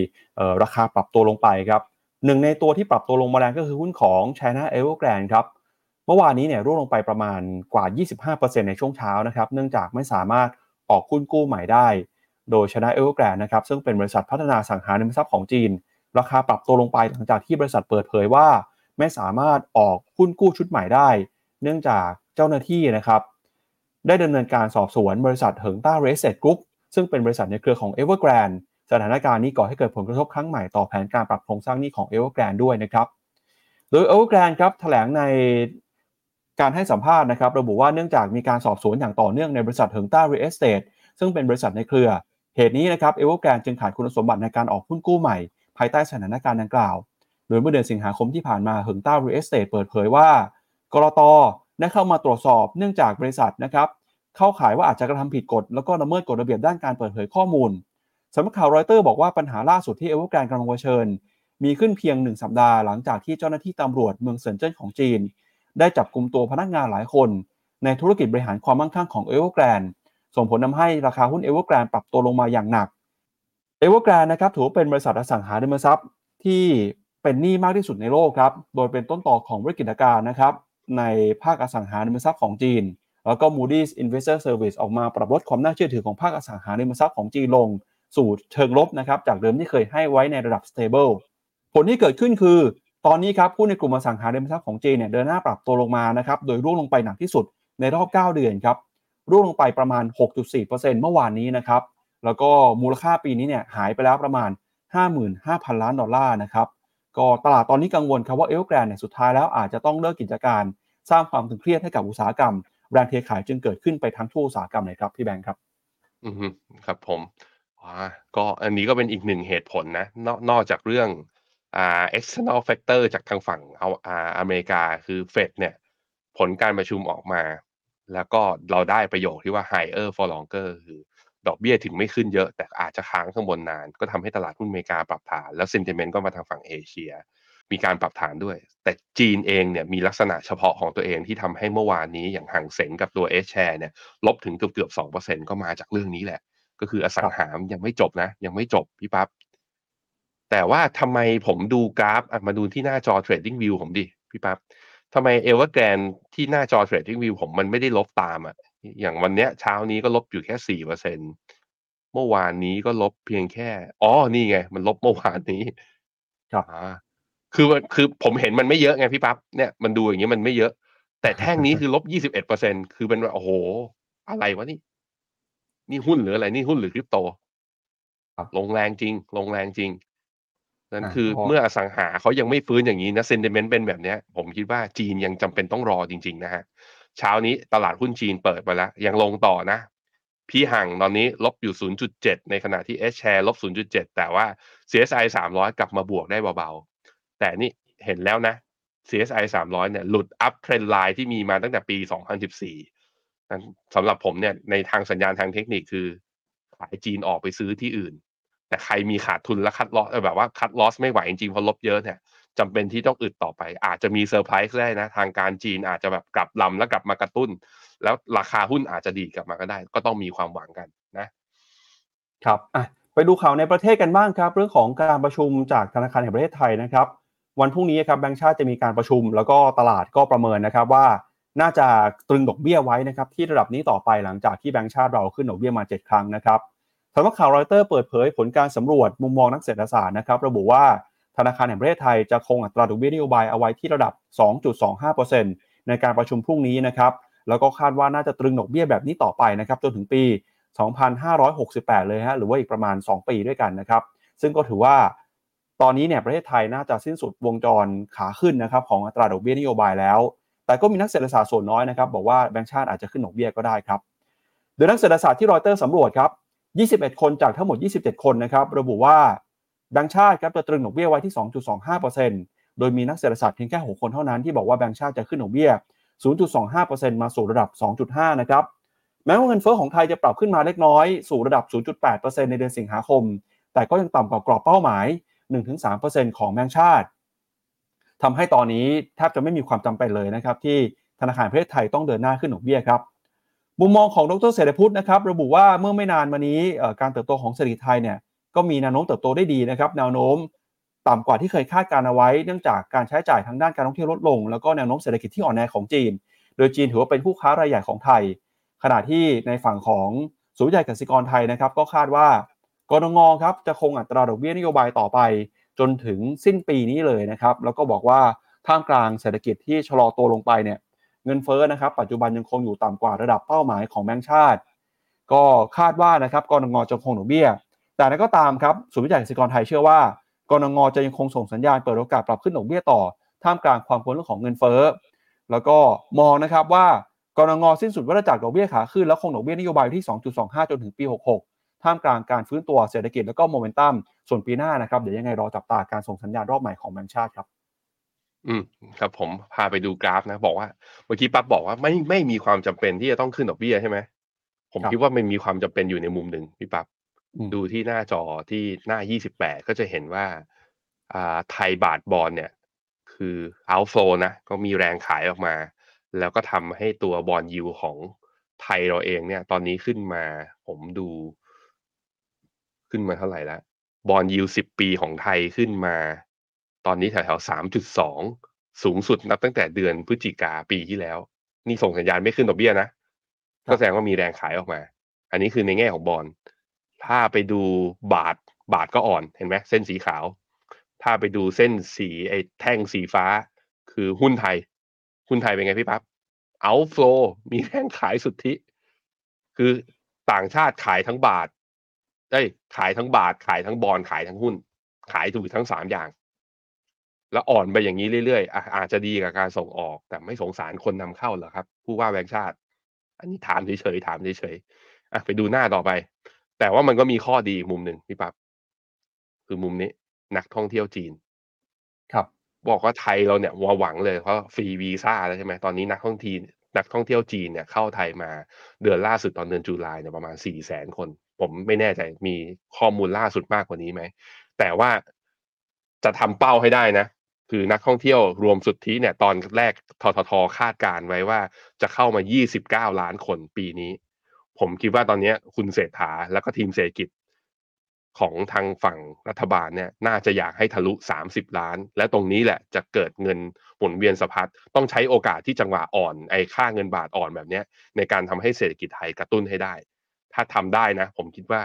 S2: ราคาปรับตัวลงไปครับหนึ่งในตัวที่ปรับตัวลงมาแรงก็คือหุ้นของ China Evergrande ครับเมื่อวานนี้เนี่ยร่วงลงไปประมาณกว่า 25%ในช่วงเช้านะครับเนื่องจากไม่สามารถออกหุ้นกู้ใหม่ได้ โดย China Evergrande นะครับซึ่งเป็นบริษัทพัฒนาสังหาริมทรัพย์ของจีน ราคาปรับตัวลงไปหลังจากที่บริษัทเปิดเผยว่า ไม่สามารถออกหุ้นกู้ชุดใหม่ได้ เนื่องจากเจ้าหน้าที่นะครับได้ดำเนินการสอบสวนบริษัทเหิงต้าเรสเซตกรุ๊ป ซึ่งเป็นบริษัทในเครือของ Evergrande สถานการณ์นี้ก่อให้เกิดผลกระทบครั้งใหม่ต่อแผนการปรับโครงสร้างหนี้ของ Evergrande ด้วยนะครับโดย Evergrande ครับแถลงในการให้สัมภาษณ์นะครับระบุว่าเนื่องจากมีการสอบสวนอย่างต่อเนื่องในบริษัทเหิงต้าเรสเ t ตซึ่งเป็นบริษัทในเครือ เหตุนี้นะครับ Evergrande จึงขาดคุณสมบัติในการออกหุ้นกู้ใหม่ ภายใต้สถานการณ์ดังกล่าว โดยเมื่อเดือนสิงหาคมที่ผ่านมาเหิงต้าเรสเ t ตเปิดเผยว่าก.ล.ต.ได้เข้ามาตรวจสอบเนื่องจากบริษัทนะครับ เข้าข่ายว่าอาจจะกระทำผิดกฎแล้วก็ละเมิดกฎระเบียบด้านการเปิดเผยข้อมูลสำนักข่าวรอยเตอร์บอกว่าปัญหาล่าสุดที่เอเวอร์แกรนกำลังเผชิญ มีขึ้นเพียงหนึ่งสัปดาห์หลังจากที่เจ้าหน้าที่ตำรวจเมืองเซินเจิ้นของจีน ได้จับกลุ่มตัวพนักงานหลายคน ในธุรกิจบริหารความมั่งคั่งของเอเวอร์แกรนส่งผลทำให้ราคาหุ้นเอเวอร์แกรนปรับตัวลงมาอย่างหนักเอเวอร์แกรนนะครับถือว่าเป็นบริษัทอสังหาริมทรัพย์ที่เป็นหนี้มากที่สุดในโลกครับโดยเป็นต้นตอของวิกฤตการณ์นะครับในภาคอสังหาริมทรัพย์ของจีน แล้วก็ Moody's Investor Service ออกมาปรับลดความน่าเชื่อถือของภาคอสังหาริมทรัพย์ของจีนลง สู่เชิงลบนะครับจากเดิมที่เคยให้ไว้ในระดับ stable ผลที่เกิดขึ้นคือ ตอนนี้ครับผู้ในกลุ่มอสังหาริมทรัพย์ของจีนเนี่ยเดินหน้าปรับตัวลงมานะครับโดยร่วงลงไปหนักที่สุดในรอบ 9 เดือนครับร่วงลงไปประมาณ 6.4%เมื่อวานนี้นะครับแล้วก็มูลค่าปีนี้เนี่ยหายไปแล้วประมาณ 55,000 ล้านดอลลาร์นะครับก็ตลาดตอนนี้กังวลครับว่าเอลแกรนเนี่ยสุดท้ายแล้วอาจจะต้องเลิกกิจการ สร้างความตึงเครียดให้กับอุตสาหกรรม แรงเทขายจึงเกิดขึ้นไปทั้งทั่วอุตสาหกรรมเลยครับพี่แบงค์ครับ
S3: อือฮึครับผมอ่าก็อันนี้ก็เป็นอีกหนึ่งเหตุผลนะนอกนอกจากเรื่องอ่า external factor จากทางฝั่งเอาอ่าอเมริกาคือเฟดเนี่ย ผลการประชุมออกมา แล้วก็เราได้ประโยคที่ว่า higher for longer คือดอกเบี้ยถึงไม่ขึ้นเยอะ แต่อาจจะค้างข้างบนนาน ก็ทำให้ตลาดหุ้นอเมริกาปรับฐาน แล้ว sentiment ก็มาทางฝั่งเอเชีย มีการปรับฐานด้วย แต่จีนเองเนี่ยมีลักษณะเฉพาะของตัวเองที่ทำให้เมื่อวานนี้อย่างห่างเสงกับตัวเอชแชร์เนี่ยลบถึงเกือบเกือบสองเปอร์เซ็นก็มาจากเรื่องนี้แหละ ก็คืออสังหามันยังไม่จบนะ ยังไม่จบพี่ปั๊บแต่ว่าทำไมผมดูกราฟอะมาดูที่หน้าจอ Trading View ผมดิพี่ปั๊บทำไมเอเวอร์แกรนที่หน้าจอ Trading View ผมมันไม่ได้ลบตามอะอย่างวันเนี้ยเช้านี้ก็ลบอยู่แค่สี่เปอร์เซ็นเมื่อวานนี้ก็ลบเพียงแค่ อ๋อ นี่ไง มันลบเมื่อวานนี้
S2: ครับ
S3: อ่า คือมันคือผมเห็นมันไม่เยอะไงพี่ปั๊บเนี่ยมันดูอย่างนี้มันไม่เยอะ แต่แท่งนี้คือลบยี่สิบเอ็ดเปอร์เซ็นคือเป็นว่าโอ้โห อะไรวะนี่ นี่หุ้นหรืออะไรนี่หุ้นหรือคริปโต
S2: ครับ
S3: ลงแรงจริง ลงแรงจริง นั่น
S2: อ่า
S3: คือ
S2: พอ
S3: เมื่ออสังหาเขายังไม่ฟื้นอย่างนี้นะเซนติเมนต์เป็นแบบเนี้ย ผมคิดว่าจีนยังจำเป็นต้องรอจริง ๆ นะฮะเช้านี้ตลาดหุ้นจีนเปิดไปแล้ว ยังลงต่อนะ พี่ห่างตอนนี้ลบอยู่ 0.7 ในขณะที่ S share ลบ 0.7 แต่ว่า CSI 300 กลับมาบวกได้เบาๆ แต่นี่เห็นแล้วนะ CSI 300 เนี่ยหลุด uptrend line ที่มีมาตั้งแต่ปี 2014สำหรับผมเนี่ยในทางสัญญาณทางเทคนิคคือ ขายจีนออกไปซื้อที่อื่น แต่ใครมีขาดทุนและ cut loss แบบว่า cut loss ไม่ไหวจริงๆเพราะลบเยอะเนี่ยจำเป็นที่ต้องอึดต่อไป อาจจะมีเซอร์ไพรส์ได้นะ ทางการจีนอาจจะแบบกลับลำแล้วกลับมากระตุ้น แล้วราคาหุ้นอาจจะดีกลับมาก็ได้ ก็ต้องมีความหวังกันนะ
S2: ครับอะไปดูข่าวในประเทศกันบ้างครับ เรื่องของการประชุมจากธนาคารแห่งประเทศไทยนะครับ วันพรุ่งนี้ครับแบงก์ชาติจะมีการประชุม แล้วก็ตลาดก็ประเมินนะครับว่าน่าจะตรึงดอกเบี้ยไว้นะครับที่ระดับนี้ต่อไปหลังจากที่แบงก์ชาติเราขึ้นดอกเบี้ยมา 7 ครั้งนะครับสำนักข่าวรอยเตอร์เปิดเผยผลการสำรวจมุมมองนักเศรษฐศาสตร์นะครับระบุว่าธนาคารแห่งประเทศไทยจะคงอัตราดอกเบี้ยนโยบายเอาไว้ที่ระดับ 2.25%ในการประชุมพรุ่งนี้นะครับแล้วก็คาดว่าน่าจะตรึงดอกเบี้ยแบบนี้ต่อไปนะครับจนถึงปี 2568 เลยฮะหรือว่าอีกประมาณ 2 ปีด้วยกันนะครับซึ่งก็ถือว่า ตอนนี้เนี่ยประเทศไทยน่าจะสิ้นสุดวงจรขาขึ้นนะครับของอัตราดอกเบี้ยนโยบายแล้ว แต่ก็มีนักเศรษฐศาสตร์ส่วนน้อยนะครับบอกว่าแบงก์ชาติอาจจะขึ้นดอกเบี้ยก็ได้ครับ โดยนักเศรษฐศาสตร์ที่รอยเตอร์สำรวจครับ 21 คนจากทั้งหมด 27 คนนะครับระบุว่าแบงก์ชาติครับจะตรึงดอกเบี้ยไว้ที่ 2.25%โดยมีนักเศรษฐศาสตร์เพียงแค่ 6 คนเท่านั้นที่บอกว่าแบงก์ชาติจะขึ้นดอกเบี้ย 0.25%มาสู่ระดับ 2.5 นะครับแม้ว่าเงินเฟ้อของไทยจะปรับขึ้นมาเล็กน้อยสู่ระดับ 0.8%ในเดือนสิงหาคม แต่ก็ยังต่ำกว่ากรอบเป้าหมาย 1-3%ของแบงก์ชาติทำให้ตอนนี้แทบจะไม่มีความจำเป็นเลยนะครับ ที่ธนาคารประเทศไทยต้องเดินหน้าขึ้นดอกเบี้ยครับมุมมองของดรเศรษฐพุทธนะครับระบุว่าเมื่อไม่นานมานี้การเติบโตของเศรษฐกิจไทยเนี่ยก็มีแนวโน้มเติบโตได้ดีนะครับแนวโน้มต่ำกว่าที่เคยคาดการเอาไว้ เนื่องจากการใช้จ่ายทางด้านการท่องเที่ยวลดลง แล้วก็แนวโน้มเศรษฐกิจที่อ่อนแอของจีน โดยจีนถือว่าเป็นผู้ค้ารายใหญ่ของไทย ขณะที่ในฝั่งของศูนย์วิจัยกสิกรไทยนะครับก็คาดว่า กรงงครับจะคงอัตราดอกเบี้ยนโยบายต่อไป จนถึงสิ้นปีนี้เลยนะครับ แล้วก็บอกว่าท่ามกลางเศรษฐกิจที่ชะลอตัวลงไปเนี่ยเงินเฟ้อนะครับ ปัจจุบันยังคงอยู่ต่ำกว่าระดับเป้าหมายของแบงก์ชาติ ก็คาดว่านะครับกรงงจะคงดอกเบี้ย แต่นั้นก็ตามครับศูนย์วิจัยกสิกรไทยเชื่อว่ากรงงจะยังคงส่งสัญญาณเปิดโอกาสปรับขึ้นดอกเบี้ยต่อ ท่ามกลางความกังวลเรื่องของเงินเฟ้อแล้วก็มองนะครับว่ากรงงสิ้นสุดวัฏจักรดอกเบี้ยขาขึ้นแล้วคงดอกเบี้ยนโยบายที่ 2.25 จนถึงปี 66 ท่ามกลางการฟื้นตัวเศรษฐกิจแล้วก็โมเมนตัมส่วนปีหน้านะครับเดี๋ยวยังไงรอจับตาการส่งสัญญาณรอบใหม่ของแบงก์ชาติครับ
S3: อืมครับผมพาไปดูกราฟนะ บอกว่าเมื่อกี้ปั๊บบอกว่าไม่ไม่มีความจำเป็นที่จะต้องขึ้นดอกเบี้ยใช่ไหมผม
S2: ครับ
S3: คิดว่ามันมีความจำเป็นอยู่ในมุมหนึ่งพี่ปั๊บ
S2: อืม
S3: ดูที่หน้าจอที่หน้า 28 ก็จะเห็นว่าอ่าไทยบาทบอลเนี่ย คือ outflow นะ ก็มีแรงขายออกมา แล้วก็ทำให้ตัวบอลยิวของไทยเราเองเนี่ย ตอนนี้ขึ้นมาผมดู ขึ้นมาเท่าไหร่แล้วบอลยิวสิบปีของไทยขึ้นมา ตอนนี้แถวๆสามจุดสองสูงสุดนับตั้งแต่เดือนพฤศจิกาปีที่แล้ว นี่ส่งสัญญาณไม่ขึ้นดอกเบี้ยนะ
S2: ครับ
S3: ก็แสดงว่ามีแรงขายออกมา อันนี้คือในแง่ของบอลถ้าไปดูบาทบาทก็อ่อนเห็นไหมเส้นสีขาว ถ้าไปดูเส้นสีไอ้แท่งสีฟ้า คือหุ้นไทย หุ้นไทยเป็นไงพี่ปั๊บเอาโฟลมีแรงขายสุทธิ คือต่างชาติขายทั้งบาท เอ้ยขายทั้งบาทขายทั้งบอลขายทั้งหุ้น ขายถูกทั้งสามอย่าง แล้วอ่อนไปอย่างนี้เรื่อยๆอะอาจจะดีกับการส่งออก แต่ไม่สงสารคนนำเข้าเหรอครับ ผู้ว่าแบงค์ชาติ อันนี้ถามเฉยๆถามเฉยๆอะไปดูหน้าต่อไป แต่ว่ามันก็มีข้อดีอีกมุมหนึ่งพี่ปั๊บคือมุมนี้นักท่องเที่ยวจีน
S2: ครับ
S3: บอกว่าไทยเราเนี่ยหวังเลยเพราะฟรีวีซ่าแล้วใช่ไหมตอนนี้นักท่องเที่ยวนักท่องเที่ยวจีนเนี่ยเข้าไทยมาเดือนล่าสุดตอนเดือนตุลาเนี่ยประมาณสี่แสนคน ผมไม่แน่ใจมีข้อมูลล่าสุดมากกว่านี้ไหม แต่ว่าจะทำเป้าให้ได้นะ คือนักท่องเที่ยวรวมสุทธิเนี่ย ตอนแรกทททคาดการไว้ว่าจะเข้ามา 29 ล้านคนปีนี้ ผมคิดว่าตอนนี้คุณเศรษฐาแล้วก็ทีมเศรษฐกิจของทางฝั่งรัฐบาลเนี่ย น่าจะอยากให้ทะลุ 30 ล้าน และตรงนี้แหละจะเกิดเงินหมุนเวียนสะพัดต้องใช้โอกาสที่จังหวะอ่อนไอ้ค่าเงินบาทอ่อนแบบนี้ในการทำให้เศรษฐกิจไทยกระตุ้นให้ได้ ถ้าทำได้นะ ผมคิดว่า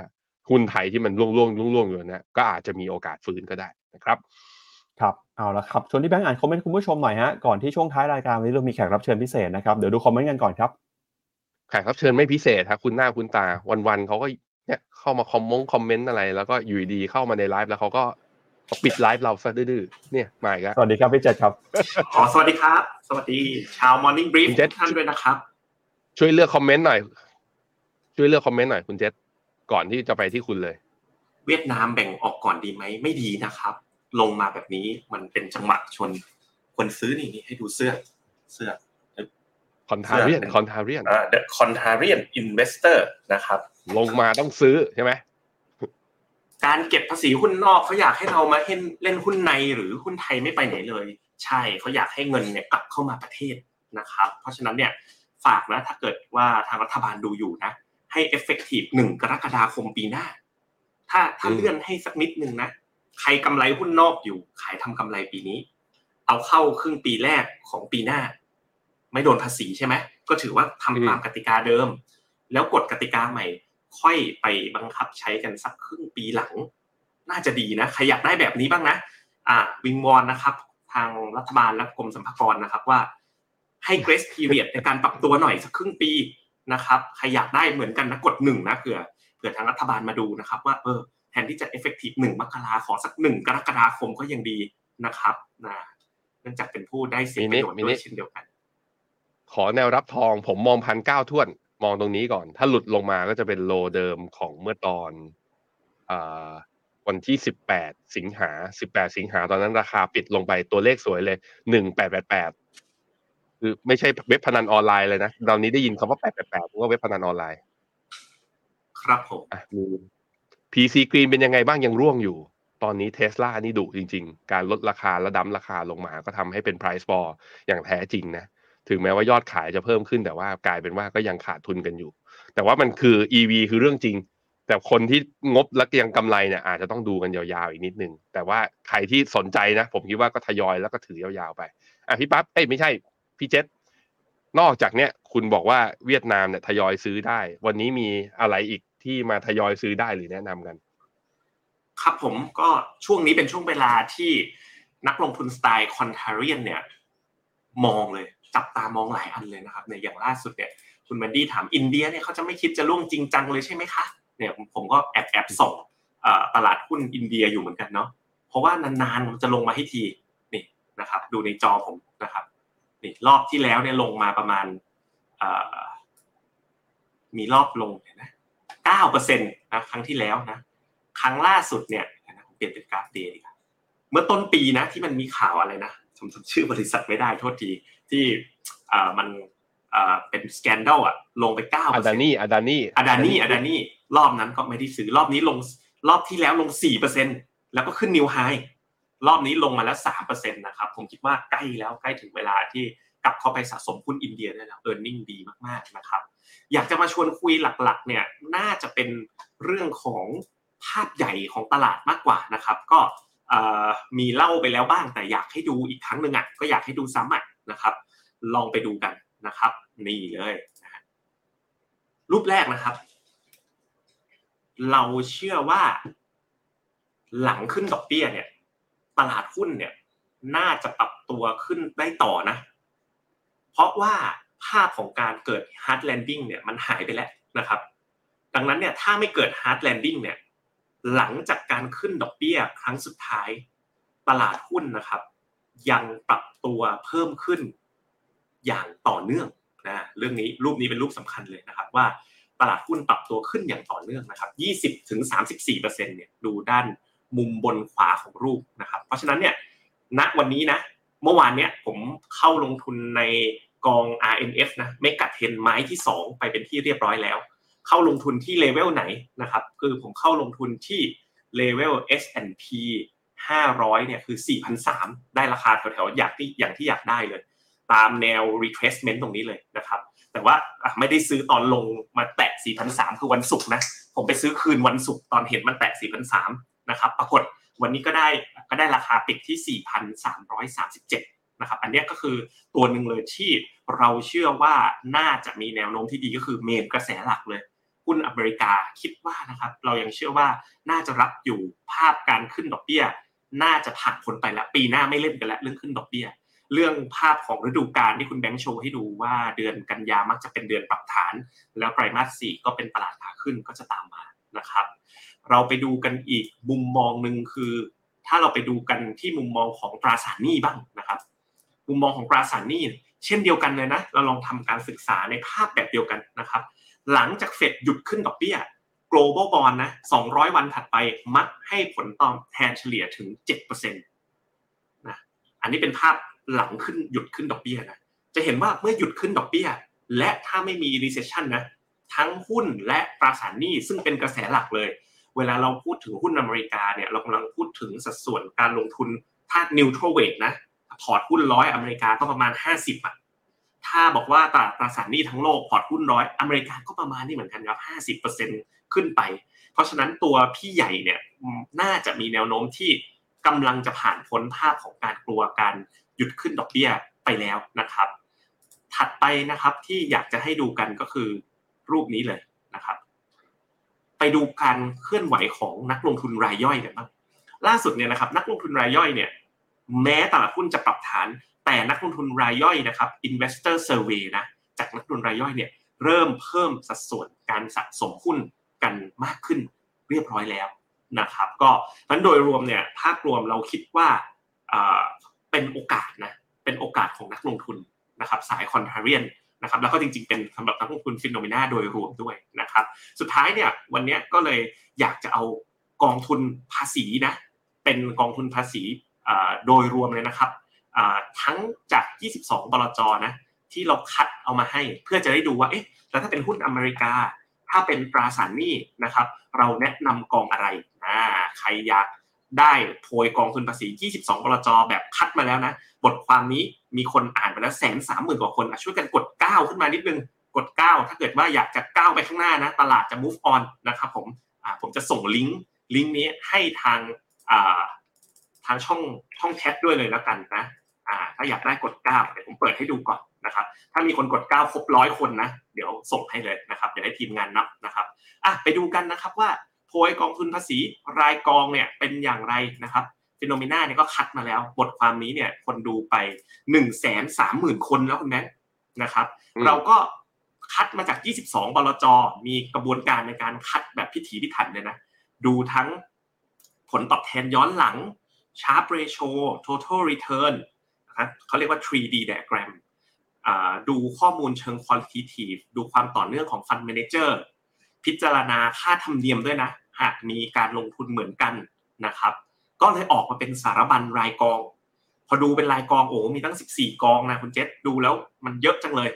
S3: หุ้นไทยที่มันร่วงร่วงร่วงร่วงอยู่นะก็อาจจะมีโอกาสฟื้นก็ได้นะครับ
S2: ครับเอาละครับชวนที่แบงค์อ่านคอมเมนต์คุณผู้ชมหน่อยฮะก่อนที่ช่วงท้ายรายการวันนี้เรามีแขกรับเชิญพิเศษนะครับเดี๋ยวดูคอมเมนต์กันก่อนครับ
S3: แขกรับเชิญไม่พิเศษครับคุ้นหน้าคุ้นตาวันๆเขาก็เนี่ยเข้ามาคอมมงคอมเมนต์อะไร แล้วก็อยู่ดีๆเข้ามาในไลฟ์แล้วเขาก็ปิดไลฟ์เราซะดื้อๆเนี่ยมาอีกแล้ว
S2: สวัสดีครับพี่เจษครับ
S4: ขอสวัสดีครับ สวัสดีชาว Morning Brief
S3: คุณเจษ
S4: ทุกท่านด้วยนะครับ
S3: ช่วยเลือกคอมเมนต์หน่อย ช่วยเลือกคอมเมนต์หน่อยคุณเจษก่อนที่จะไปที่คุณเลย
S4: เวียดนามแบ่งออกก่อนดีไหมไม่ดีนะครับ ลงมาแบบนี้มันเป็นจังหวะชนคนซื้อนี่นี่ให้ดูเสื้อเสื้อ
S3: คอนทาเรียน
S4: เสื้อ
S3: คอนทาเรียน
S4: อ่า The Contrarian Investor นะครับ
S3: ลงมาต้องซื้อใช่ไหม
S4: การเก็บภาษีหุ้นนอกเขาอยากให้เรามาเล่นเล่นหุ้นในหรือหุ้นไทยไม่ไปไหนเลย ใช่เขาอยากให้เงินเนี่ยกลับเข้ามาประเทศนะครับ เพราะฉะนั้นเนี่ยฝากนะถ้าเกิดว่าทางรัฐบาลดูอยู่นะ ให้ effective หนึ่งกรกฎาคมปีหน้า ถ้าถ้าเลื่อนให้สักนิดนึงนะ ใครกำไรหุ้นนอกอยู่ ขายทำกำไรปีนี้ เอาเข้าครึ่งปีแรกของปีหน้า ไม่โดนภาษีใช่ไหม ก็ถือว่าทำตามกติกาเดิม แล้วกฎกติกาใหม่ ค่อยไปบังคับใช้กันสักครึ่งปีหลัง น่าจะดีนะ ใครอยากได้แบบนี้บ้างนะ อ่าวิงวอนนะครับ ทางรัฐบาลและกรมสรรพากรนะครับว่าให้ grace period ในการปรับตัวหน่อยสักครึ่งปี นะครับใครอยากได้เหมือนกันนะกดหนึ่งนะเผื่อเผื่อทางรัฐบาลมาดูนะครับ ว่าเออแทนที่จะ effective หนึ่งมกราขอสักหนึ่งกรกฎาคมก็ยังดีนะครับนะเนื่องจากเป็นผู้ได้เสียประโยชน์ด้วยเช่นเดียวกัน
S3: ขอแนวรับทองผมมองพันเก้าท่วน มองตรงนี้ก่อน ถ้าหลุดลงมาก็จะเป็นโลเดิมของเมื่อตอนอาวันที่สิบแปดสิงหาสิบแปดสิงหาตอนนั้นราคาปิดลงไปตัวเลขสวยเลยหนึ่งแปดแปดแปด คือไม่ใช่เว็บพนันออนไลน์เลยนะตอนนี้ได้ยินคำว่าแปดแปดแปดว่าเว็บพนันออนไลน์
S4: ครับผม
S3: อะมี PC Green เป็นยังไงบ้างยังร่วงอยู่ ตอนนี้เทสลานี่ดุจริง ๆ การลดราคาและดั้มราคาลงมา ก็ทำให้เป็น price fall อย่างแท้จริงนะ ถึงแม้ว่ายอดขายจะเพิ่มขึ้นแต่ว่ากลายเป็นว่าก็ยังขาดทุนกันอยู่ แต่ว่ามันคือ EV คือเรื่องจริง แต่คนที่งบและยังกำไรเนี่ยอาจจะต้องดูกันยาวๆอีกนิดนึง แต่ว่าใครที่สนใจนะ ผมคิดว่าก็ทยอยแล้วก็ถือยาวๆไปอะพี่ปั๊บเอ้ยไม่ใช่ พี่เจษนอกจากเนี้ยคุณบอกว่าเวียดนามเนี่ยทยอยซื้อได้ วันนี้มีอะไรอีกที่มาทยอยซื้อได้หรือแนะนำกัน
S4: ครับผมก็ช่วงนี้เป็นช่วงเวลาที่นักลงทุนสไตล์คอนเทเรียนเนี่ยมองเลยจับตามองหลายอันเลยนะครับในอย่างล่าสุดเนี่ยคุณแมนดี้ถามอินเดียเนี่ยเขาจะไม่คิดจะล่วงจริงจังเลยใช่ไหมคะเนี่ยผมก็แอบแอบส่งตลาดหุ้นอินเดียอยู่เหมือนกันเนาะเพราะว่านานๆมันจะลงมาให้ทีนี่นะครับ ดูในจอผมนะครับ นี่รอบที่แล้วเนี่ยลงมาประมาณเอ่อมีรอบลงนะเก้าเปอร์เซ็นต์นะครั้งที่แล้วนะครั้งล่าสุดเนี่ยนะผมเปลี่ยนเป็นกราฟเดย์ดีกว่าเมื่อต้นปีนะที่มันมีข่าวอะไรนะผมจำชื่อบริษัทไม่ได้โทษทีที่อ่ามันอ่าเป็นสแกนดัลอะลงไปเก้า
S3: อาดานี่อาดานี่
S4: อาดานี่อาดานี่รอบนั้นก็ไม่ได้ซื้อรอบนี้ลงรอบที่แล้วลงสี่เปอร์เซ็นแล้วก็ขึ้นนิวไฮ รอบนี้ลงมาแล้วสามเปอร์เซ็นตนะครับ ผมคิดว่าใกล้แล้วใกล้ถึงเวลาที่กลับเข้าไปสะสมหุ้นอินเดียได้แล้วเออร์เน็งดีมากๆนะครับ อยากจะมาชวนคุยหลักๆ เนี่ยน่าจะเป็นเรื่องของภาพใหญ่ของตลาดมากกว่านะครับ ก็มีเล่าไปแล้วบ้างแต่อยากให้ดูอีกครั้งหนึ่งอะก็อยากให้ดูซ้ำอะนะครับ ลองไปดูกันนะครับ นี่เลยนะรูปแรกนะครับ เราเชื่อว่า หลังขึ้นดอกเบี้ยเนี่ย ตลาดหุ้นเนี่ย น่าจะปรับตัวขึ้นได้ต่อนะ เพราะว่าภาพของการเกิด hard landing เนี่ยมันหายไปแล้วนะครับ ดังนั้นเนี่ยถ้าไม่เกิด hard landing เนี่ย หลังจากการขึ้นดอกเบี้ยครั้งสุดท้าย ตลาดหุ้นนะครับ ยังปรับตัวเพิ่มขึ้นอย่างต่อเนื่องนะเรื่องนี้รูปนี้เป็นรูปสำคัญเลยนะครับ ว่าตลาดหุ้นปรับตัวขึ้นอย่างต่อเนื่องนะครับ 20ถึง34เปอร์เซ็นต์เนี่ยดูด้าน มุมบนขวาของรูปนะครับ เพราะฉะนั้นเนี่ยณวันนี้นะ เมื่อวานเนี่ยผมเข้าลงทุนในกอง RNF นะไม่กัดเทนไม้ที่ 2 ไปเป็นที่เรียบร้อยแล้ว เข้าลงทุนที่เลเวลไหนนะครับ คือผมเข้าลงทุนที่เลเวล S&P 500เนี่ยคือ 4,003ได้ราคาแถวๆอย่างที่อย่างที่อยากได้เลย ตามแนว retracement ตรงนี้เลยนะครับ แต่ว่าไม่ได้ซื้อตอนลงมาแตะ4,003คือวันศุกร์นะ ผมไปซื้อคืนวันศุกร์ตอนเห็นมันแตะ4,003 นะครับ ปรากฏวันนี้ก็ได้ก็ได้ราคาปิดที่ 4,337 นะครับ อันนี้ก็คือตัวหนึ่งเลยที่เราเชื่อว่าน่าจะมีแนวโน้มที่ดีก็คือเมนกระแสหลักเลยหุ้นอเมริกาคิดว่านะครับเรายังเชื่อว่าน่าจะรับอยู่ภาพการขึ้นดอกเบี้ย น่าจะผ่านพ้นไปแล้ว ปีหน้าไม่เล่นกันแล้วเรื่องขึ้นดอกเบี้ย เรื่องภาพของฤดูกาลที่คุณแบงค์โชว์ให้ดูว่าเดือนกันยามักจะเป็นเดือนปรับฐาน แล้วไตรมาสสี่ก็เป็นตลาดขาขึ้นก็จะตามมานะครับ เราไปดูกันอีกมุมมองหนึ่งคือ ถ้าเราไปดูกันที่มุมมองของตราสารหนี้บ้างนะครับ มุมมองของตราสารหนี้เช่นเดียวกันเลยนะ เราลองทำการศึกษาในภาพแบบเดียวกันนะครับ หลังจากเฟดหยุดขึ้นดอกเบี้ย global bond นะ 200 วันถัดไปมักให้ผลตอบแทนเฉลี่ยถึง 7%นะ อันนี้เป็นภาพหลังขึ้นหยุดขึ้นดอกเบี้ยนะ จะเห็นว่าเมื่อหยุดขึ้นดอกเบี้ย และถ้าไม่มี recession นะ ทั้งหุ้นและตราสารหนี้ซึ่งเป็นกระแสหลักเลย เวลาเราพูดถึงหุ้นอเมริกาเนี่ยเรากำลังพูดถึงสัดส่วนการลงทุนถ้า neutral weight นะพอร์ตหุ้นร้อยอเมริกาก็ประมาณ 50อะถ้าบอกว่าตราตราสารหนี้ทั้งโลกพอร์ตหุ้นร้อยอเมริกาก็ประมาณนี้เหมือนกันครับ 50%ขึ้นไป เพราะฉะนั้นตัวพี่ใหญ่เนี่ยน่าจะมีแนวโน้มที่กำลังจะผ่านพ้นภาพของการกลัวการหยุดขึ้นดอกเบี้ยไปแล้วนะครับ ถัดไปนะครับที่อยากจะให้ดูกันก็คือรูปนี้เลยนะครับ ไปดูการเคลื่อนไหวของนักลงทุนรายย่อยกันบ้างล่าสุดเนี่ยนะครับนักลงทุนรายย่อยเนี่ยแม้ตลาดหุ้นจะปรับฐาน แต่นักลงทุนรายย่อยนะครับ investor survey นะจากนักลงทุนรายย่อยเนี่ยเริ่มเพิ่มสัดส่วนการสะสมหุ้นกันมากขึ้นเรียบร้อยแล้วนะครับ ก็นั้นโดยรวมเนี่ยภาพรวมเราคิดว่าเป็นโอกาสนะเป็นโอกาสของนักลงทุนนะครับสายคอนเทเรียน นะครับแล้วก็จริงๆเป็นสำหรับนักลงทุนฟินโนเมนาโดยรวมด้วยนะครับ สุดท้ายเนี่ยวันนี้ก็เลยอยากจะเอากองทุนภาษีนะเป็นกองทุนภาษีโดยรวมเลยนะครับทั้งจาก 22บลจนะที่เราคัดเอามาให้เพื่อจะได้ดูว่าเอ๊ะแล้วถ้าเป็นหุ้นอเมริกา ถ้าเป็นตราสารหนี้นะครับ เราแนะนำกองอะไรนะใครอยากได้โพยกองทุนภาษี 22บลจแบบคัดมาแล้วนะ บทความนี้ มีคนอ่านไปแล้วแสนสามหมื่นกว่าคนช่วยกันกด9ขึ้นมานิดนึงกด9ถ้าเกิดว่าอยากจะก้าวไปข้างหน้านะ ตลาดจะ move on นะครับผมผมจะส่งลิงก์ลิงก์นี้ให้ทางทางช่องช่องแชทด้วยเลยแล้วกันนะถ้าอยากได้กด9เดี๋ยวผมเปิดให้ดูก่อนนะครับ ถ้ามีคนกด9ครบร้อยคนนะ เดี๋ยวส่งให้เลยนะครับ เดี๋ยวให้ทีมงานนับนะครับอะไปดูกันนะครับว่าโพยกองทุนภาษีรายกองเนี่ยเป็นอย่างไรนะครับ ฟิโนเมนาเนี่ยก็คัดมาแล้ว บทความนี้เนี่ยคนดูไป1นึ่งแสนสามหมื่นคนแล้วคุณแม่นะครับ เราก็คัดมาจาก 22 บลจ มีกระบวนการในการคัดแบบพิถีพิถันเลยนะ ดูทั้งผลตอบแทนย้อนหลัง Sharp Ratio Total Return นะครับเขาเรียกว่า 3D diagram ดูข้อมูลเชิง qualitative ดูความต่อเนื่องของ Fund Manager พิจารณาค่าธรรมเนียมด้วยนะ หากมีการลงทุนเหมือนกันนะครับ ก็เลยออกมาเป็นสารบัญรายกอง พอดูเป็นรายกองโอ้มีตั้ง 14 กองนะคุณเจษดูแล้วมันเยอะจังเลย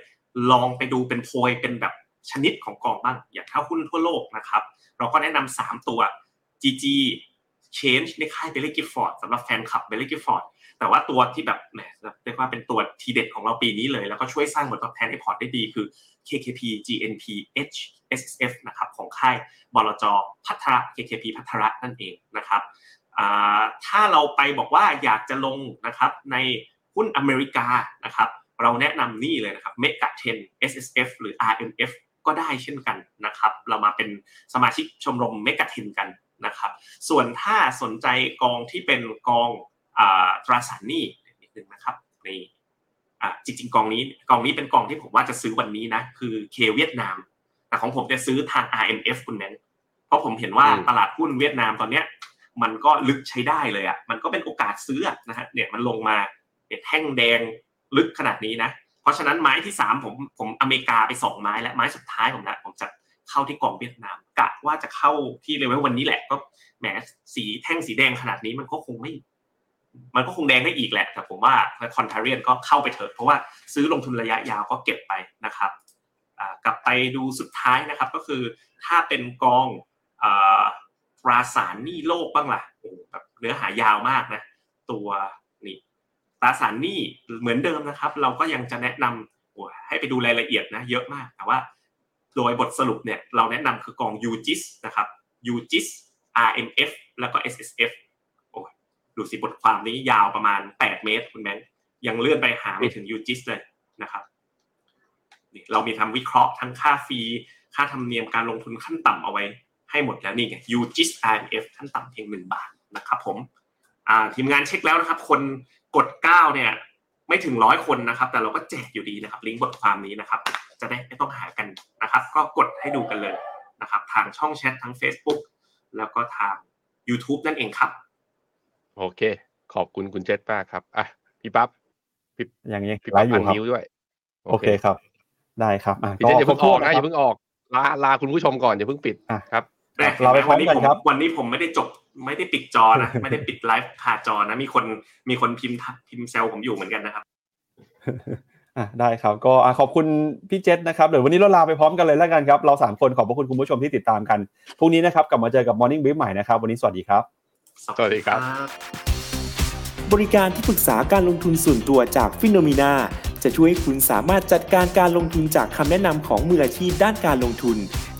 S4: ลองไปดูเป็นโพยเป็นแบบชนิดของกองบ้าง อย่างถ้าหุ้นทั่วโลกนะครับ เราก็แนะนำ3ตัว GG Change ในค่ายเบลลี่กิฟฟอร์ดสำหรับแฟนคลับเบลลี่กิฟฟอร์ดแต่ว่าตัวที่แบบแหมเรียกว่าเป็นตัวทีเด็ดของเราปีนี้เลย แล้วก็ช่วยสร้างผลตอบแทนให้พอร์ตได้ดีคือ KKP GNP H SSF นะครับของค่ายบลจพัทระ KKP พัทระนั่นเองนะครับ ถ้าเราไปบอกว่าอยากจะลงนะครับในหุ้นอเมริกานะครับ เราแนะนำนี่เลยนะครับ Mega 10 SSF หรือ RMF ก็ได้เช่นกันนะครับ เรามาเป็นสมาชิกชมรม Mega 10กันนะครับ ส่วนถ้าสนใจกองที่เป็นกองตราสารหนี้นิดนึงนะครับนี่จริงๆกองนี้กองนี้เป็นกองที่ผมว่าจะซื้อวันนี้นะคือเคเวียดนาม แต่ของผมจะซื้อทาง RMF คุณแมนเพราะผมเห็นว่าตลาดหุ้นเวียดนามตอนเนี้ย มันก็ลึกใช้ได้เลยอะมันก็เป็นโอกาสซื้อนะฮะเนี่ยมันลงมาเนี่ยแท่งแดงลึกขนาดนี้นะ เพราะฉะนั้นไม้ที่สามผมผมอเมริกาไปสองไม้แล้วไม้สุดท้ายผมนะผมจะเข้าที่กองเวียดนามกะว่าจะเข้าที่เลเวลวันนี้แหละ ก็แหมสีแท่งสีแดงขนาดนี้มันก็คงไม่ มันก็คงแดงได้อีกแหละ แต่ผมว่าคอนเทเรียนก็เข้าไปเถอะเพราะว่าซื้อลงทุนระยะยาวก็เก็บไปนะครับกลับไปดูสุดท้ายนะครับก็คือถ้าเป็นกอง ตราสารหนี้โลกบ้างล่ะโอ้แบบเนื้อหายาวมากนะ ตัวนี่ตราสารหนี้เหมือนเดิมนะครับ เราก็ยังจะแนะนำให้ไปดูรายละเอียดนะ เยอะมาก แต่ว่า โดยบทสรุปเนี่ยเราแนะนำคือกอง UGIS นะครับ UGIS RMF แล้วก็ SSF ดูสิบทความนี้ยาวประมาณ 8 เมตรคุณแมนยังเลื่อนไปหาไม่ถึงยูจิสเลยนะครับเรามีทำวิเคราะห์ทั้งค่าฟรีค่าธรรมเนียมการลงทุนขั้นต่ำเอาไว้ ให้หมดแล้วนี่ไง UGIS IMF ขั้นต่ำเพียงหนึ่งบาทนะครับผมทีมงานเช็คแล้วนะครับ คนกด 9 เนี่ย ไม่ถึงร้อยคนนะครับ แต่เราก็แจกอยู่ดีนะครับ ลิงก์บทความนี้นะครับ จะได้ไม่ต้องหากันนะครับ ก็กดให้ดูกันเลยนะครับ ทางช่องแชททั้ง Facebook แล้วก็ทาง YouTube นั่นเองครับ
S3: โอเค ขอบคุณคุณเจษมากครับอะพี่ปั๊บพี่
S2: ยังยัง
S3: พี่
S2: ไล
S3: ปั๊บ
S2: ฟ์อ
S3: อั
S2: ยู่
S3: น
S2: ครับ
S3: นิ้วด้วย
S2: โอเคครับ ได้ครับอะ
S3: พี่เจษอย่าเพิ่งออกนะ
S2: ค
S3: อ
S2: รบถ้ว
S3: ย่าเพิ่งออกลาลาคุณผู้ชมก่อนอย่าเพิ่งปิด
S2: อะ
S3: ครับ
S4: แม่
S2: เราไปพร้อมกัน
S4: วันนี้
S2: ครับ
S4: วันนี้ผมไม่ได้จบไม่ได้ปิดจอนะไม่ได้ปิดไลฟ์ผ่าจอนะมีคนมีคนพิมพ์พิมพ์แซวผมอยู่เหมือนกันนะครับ
S2: อะได้ครับก็อะขอบคุณพี่เจษนะครับเดี๋ยววันนี้เราลาไปพร้อมกันเลยแล้วกันครับเราสามคนขอบพระคุณคุณผู้ชมที่ติดตามกันพรุ่งนี้นะครับกลับมาเจอกับ Morning Brief ใหม่นะครับวันนี้สวัสดีครับ
S3: สวัสดีครับ
S5: บริการที่ปรึกษาการลงทุนส่วนตัวจากฟิโนมีนาจะช่วยให้คุณสามารถจัดการการลงทุนจากคำแนะนำของมืออาชีพด้านการลงทุน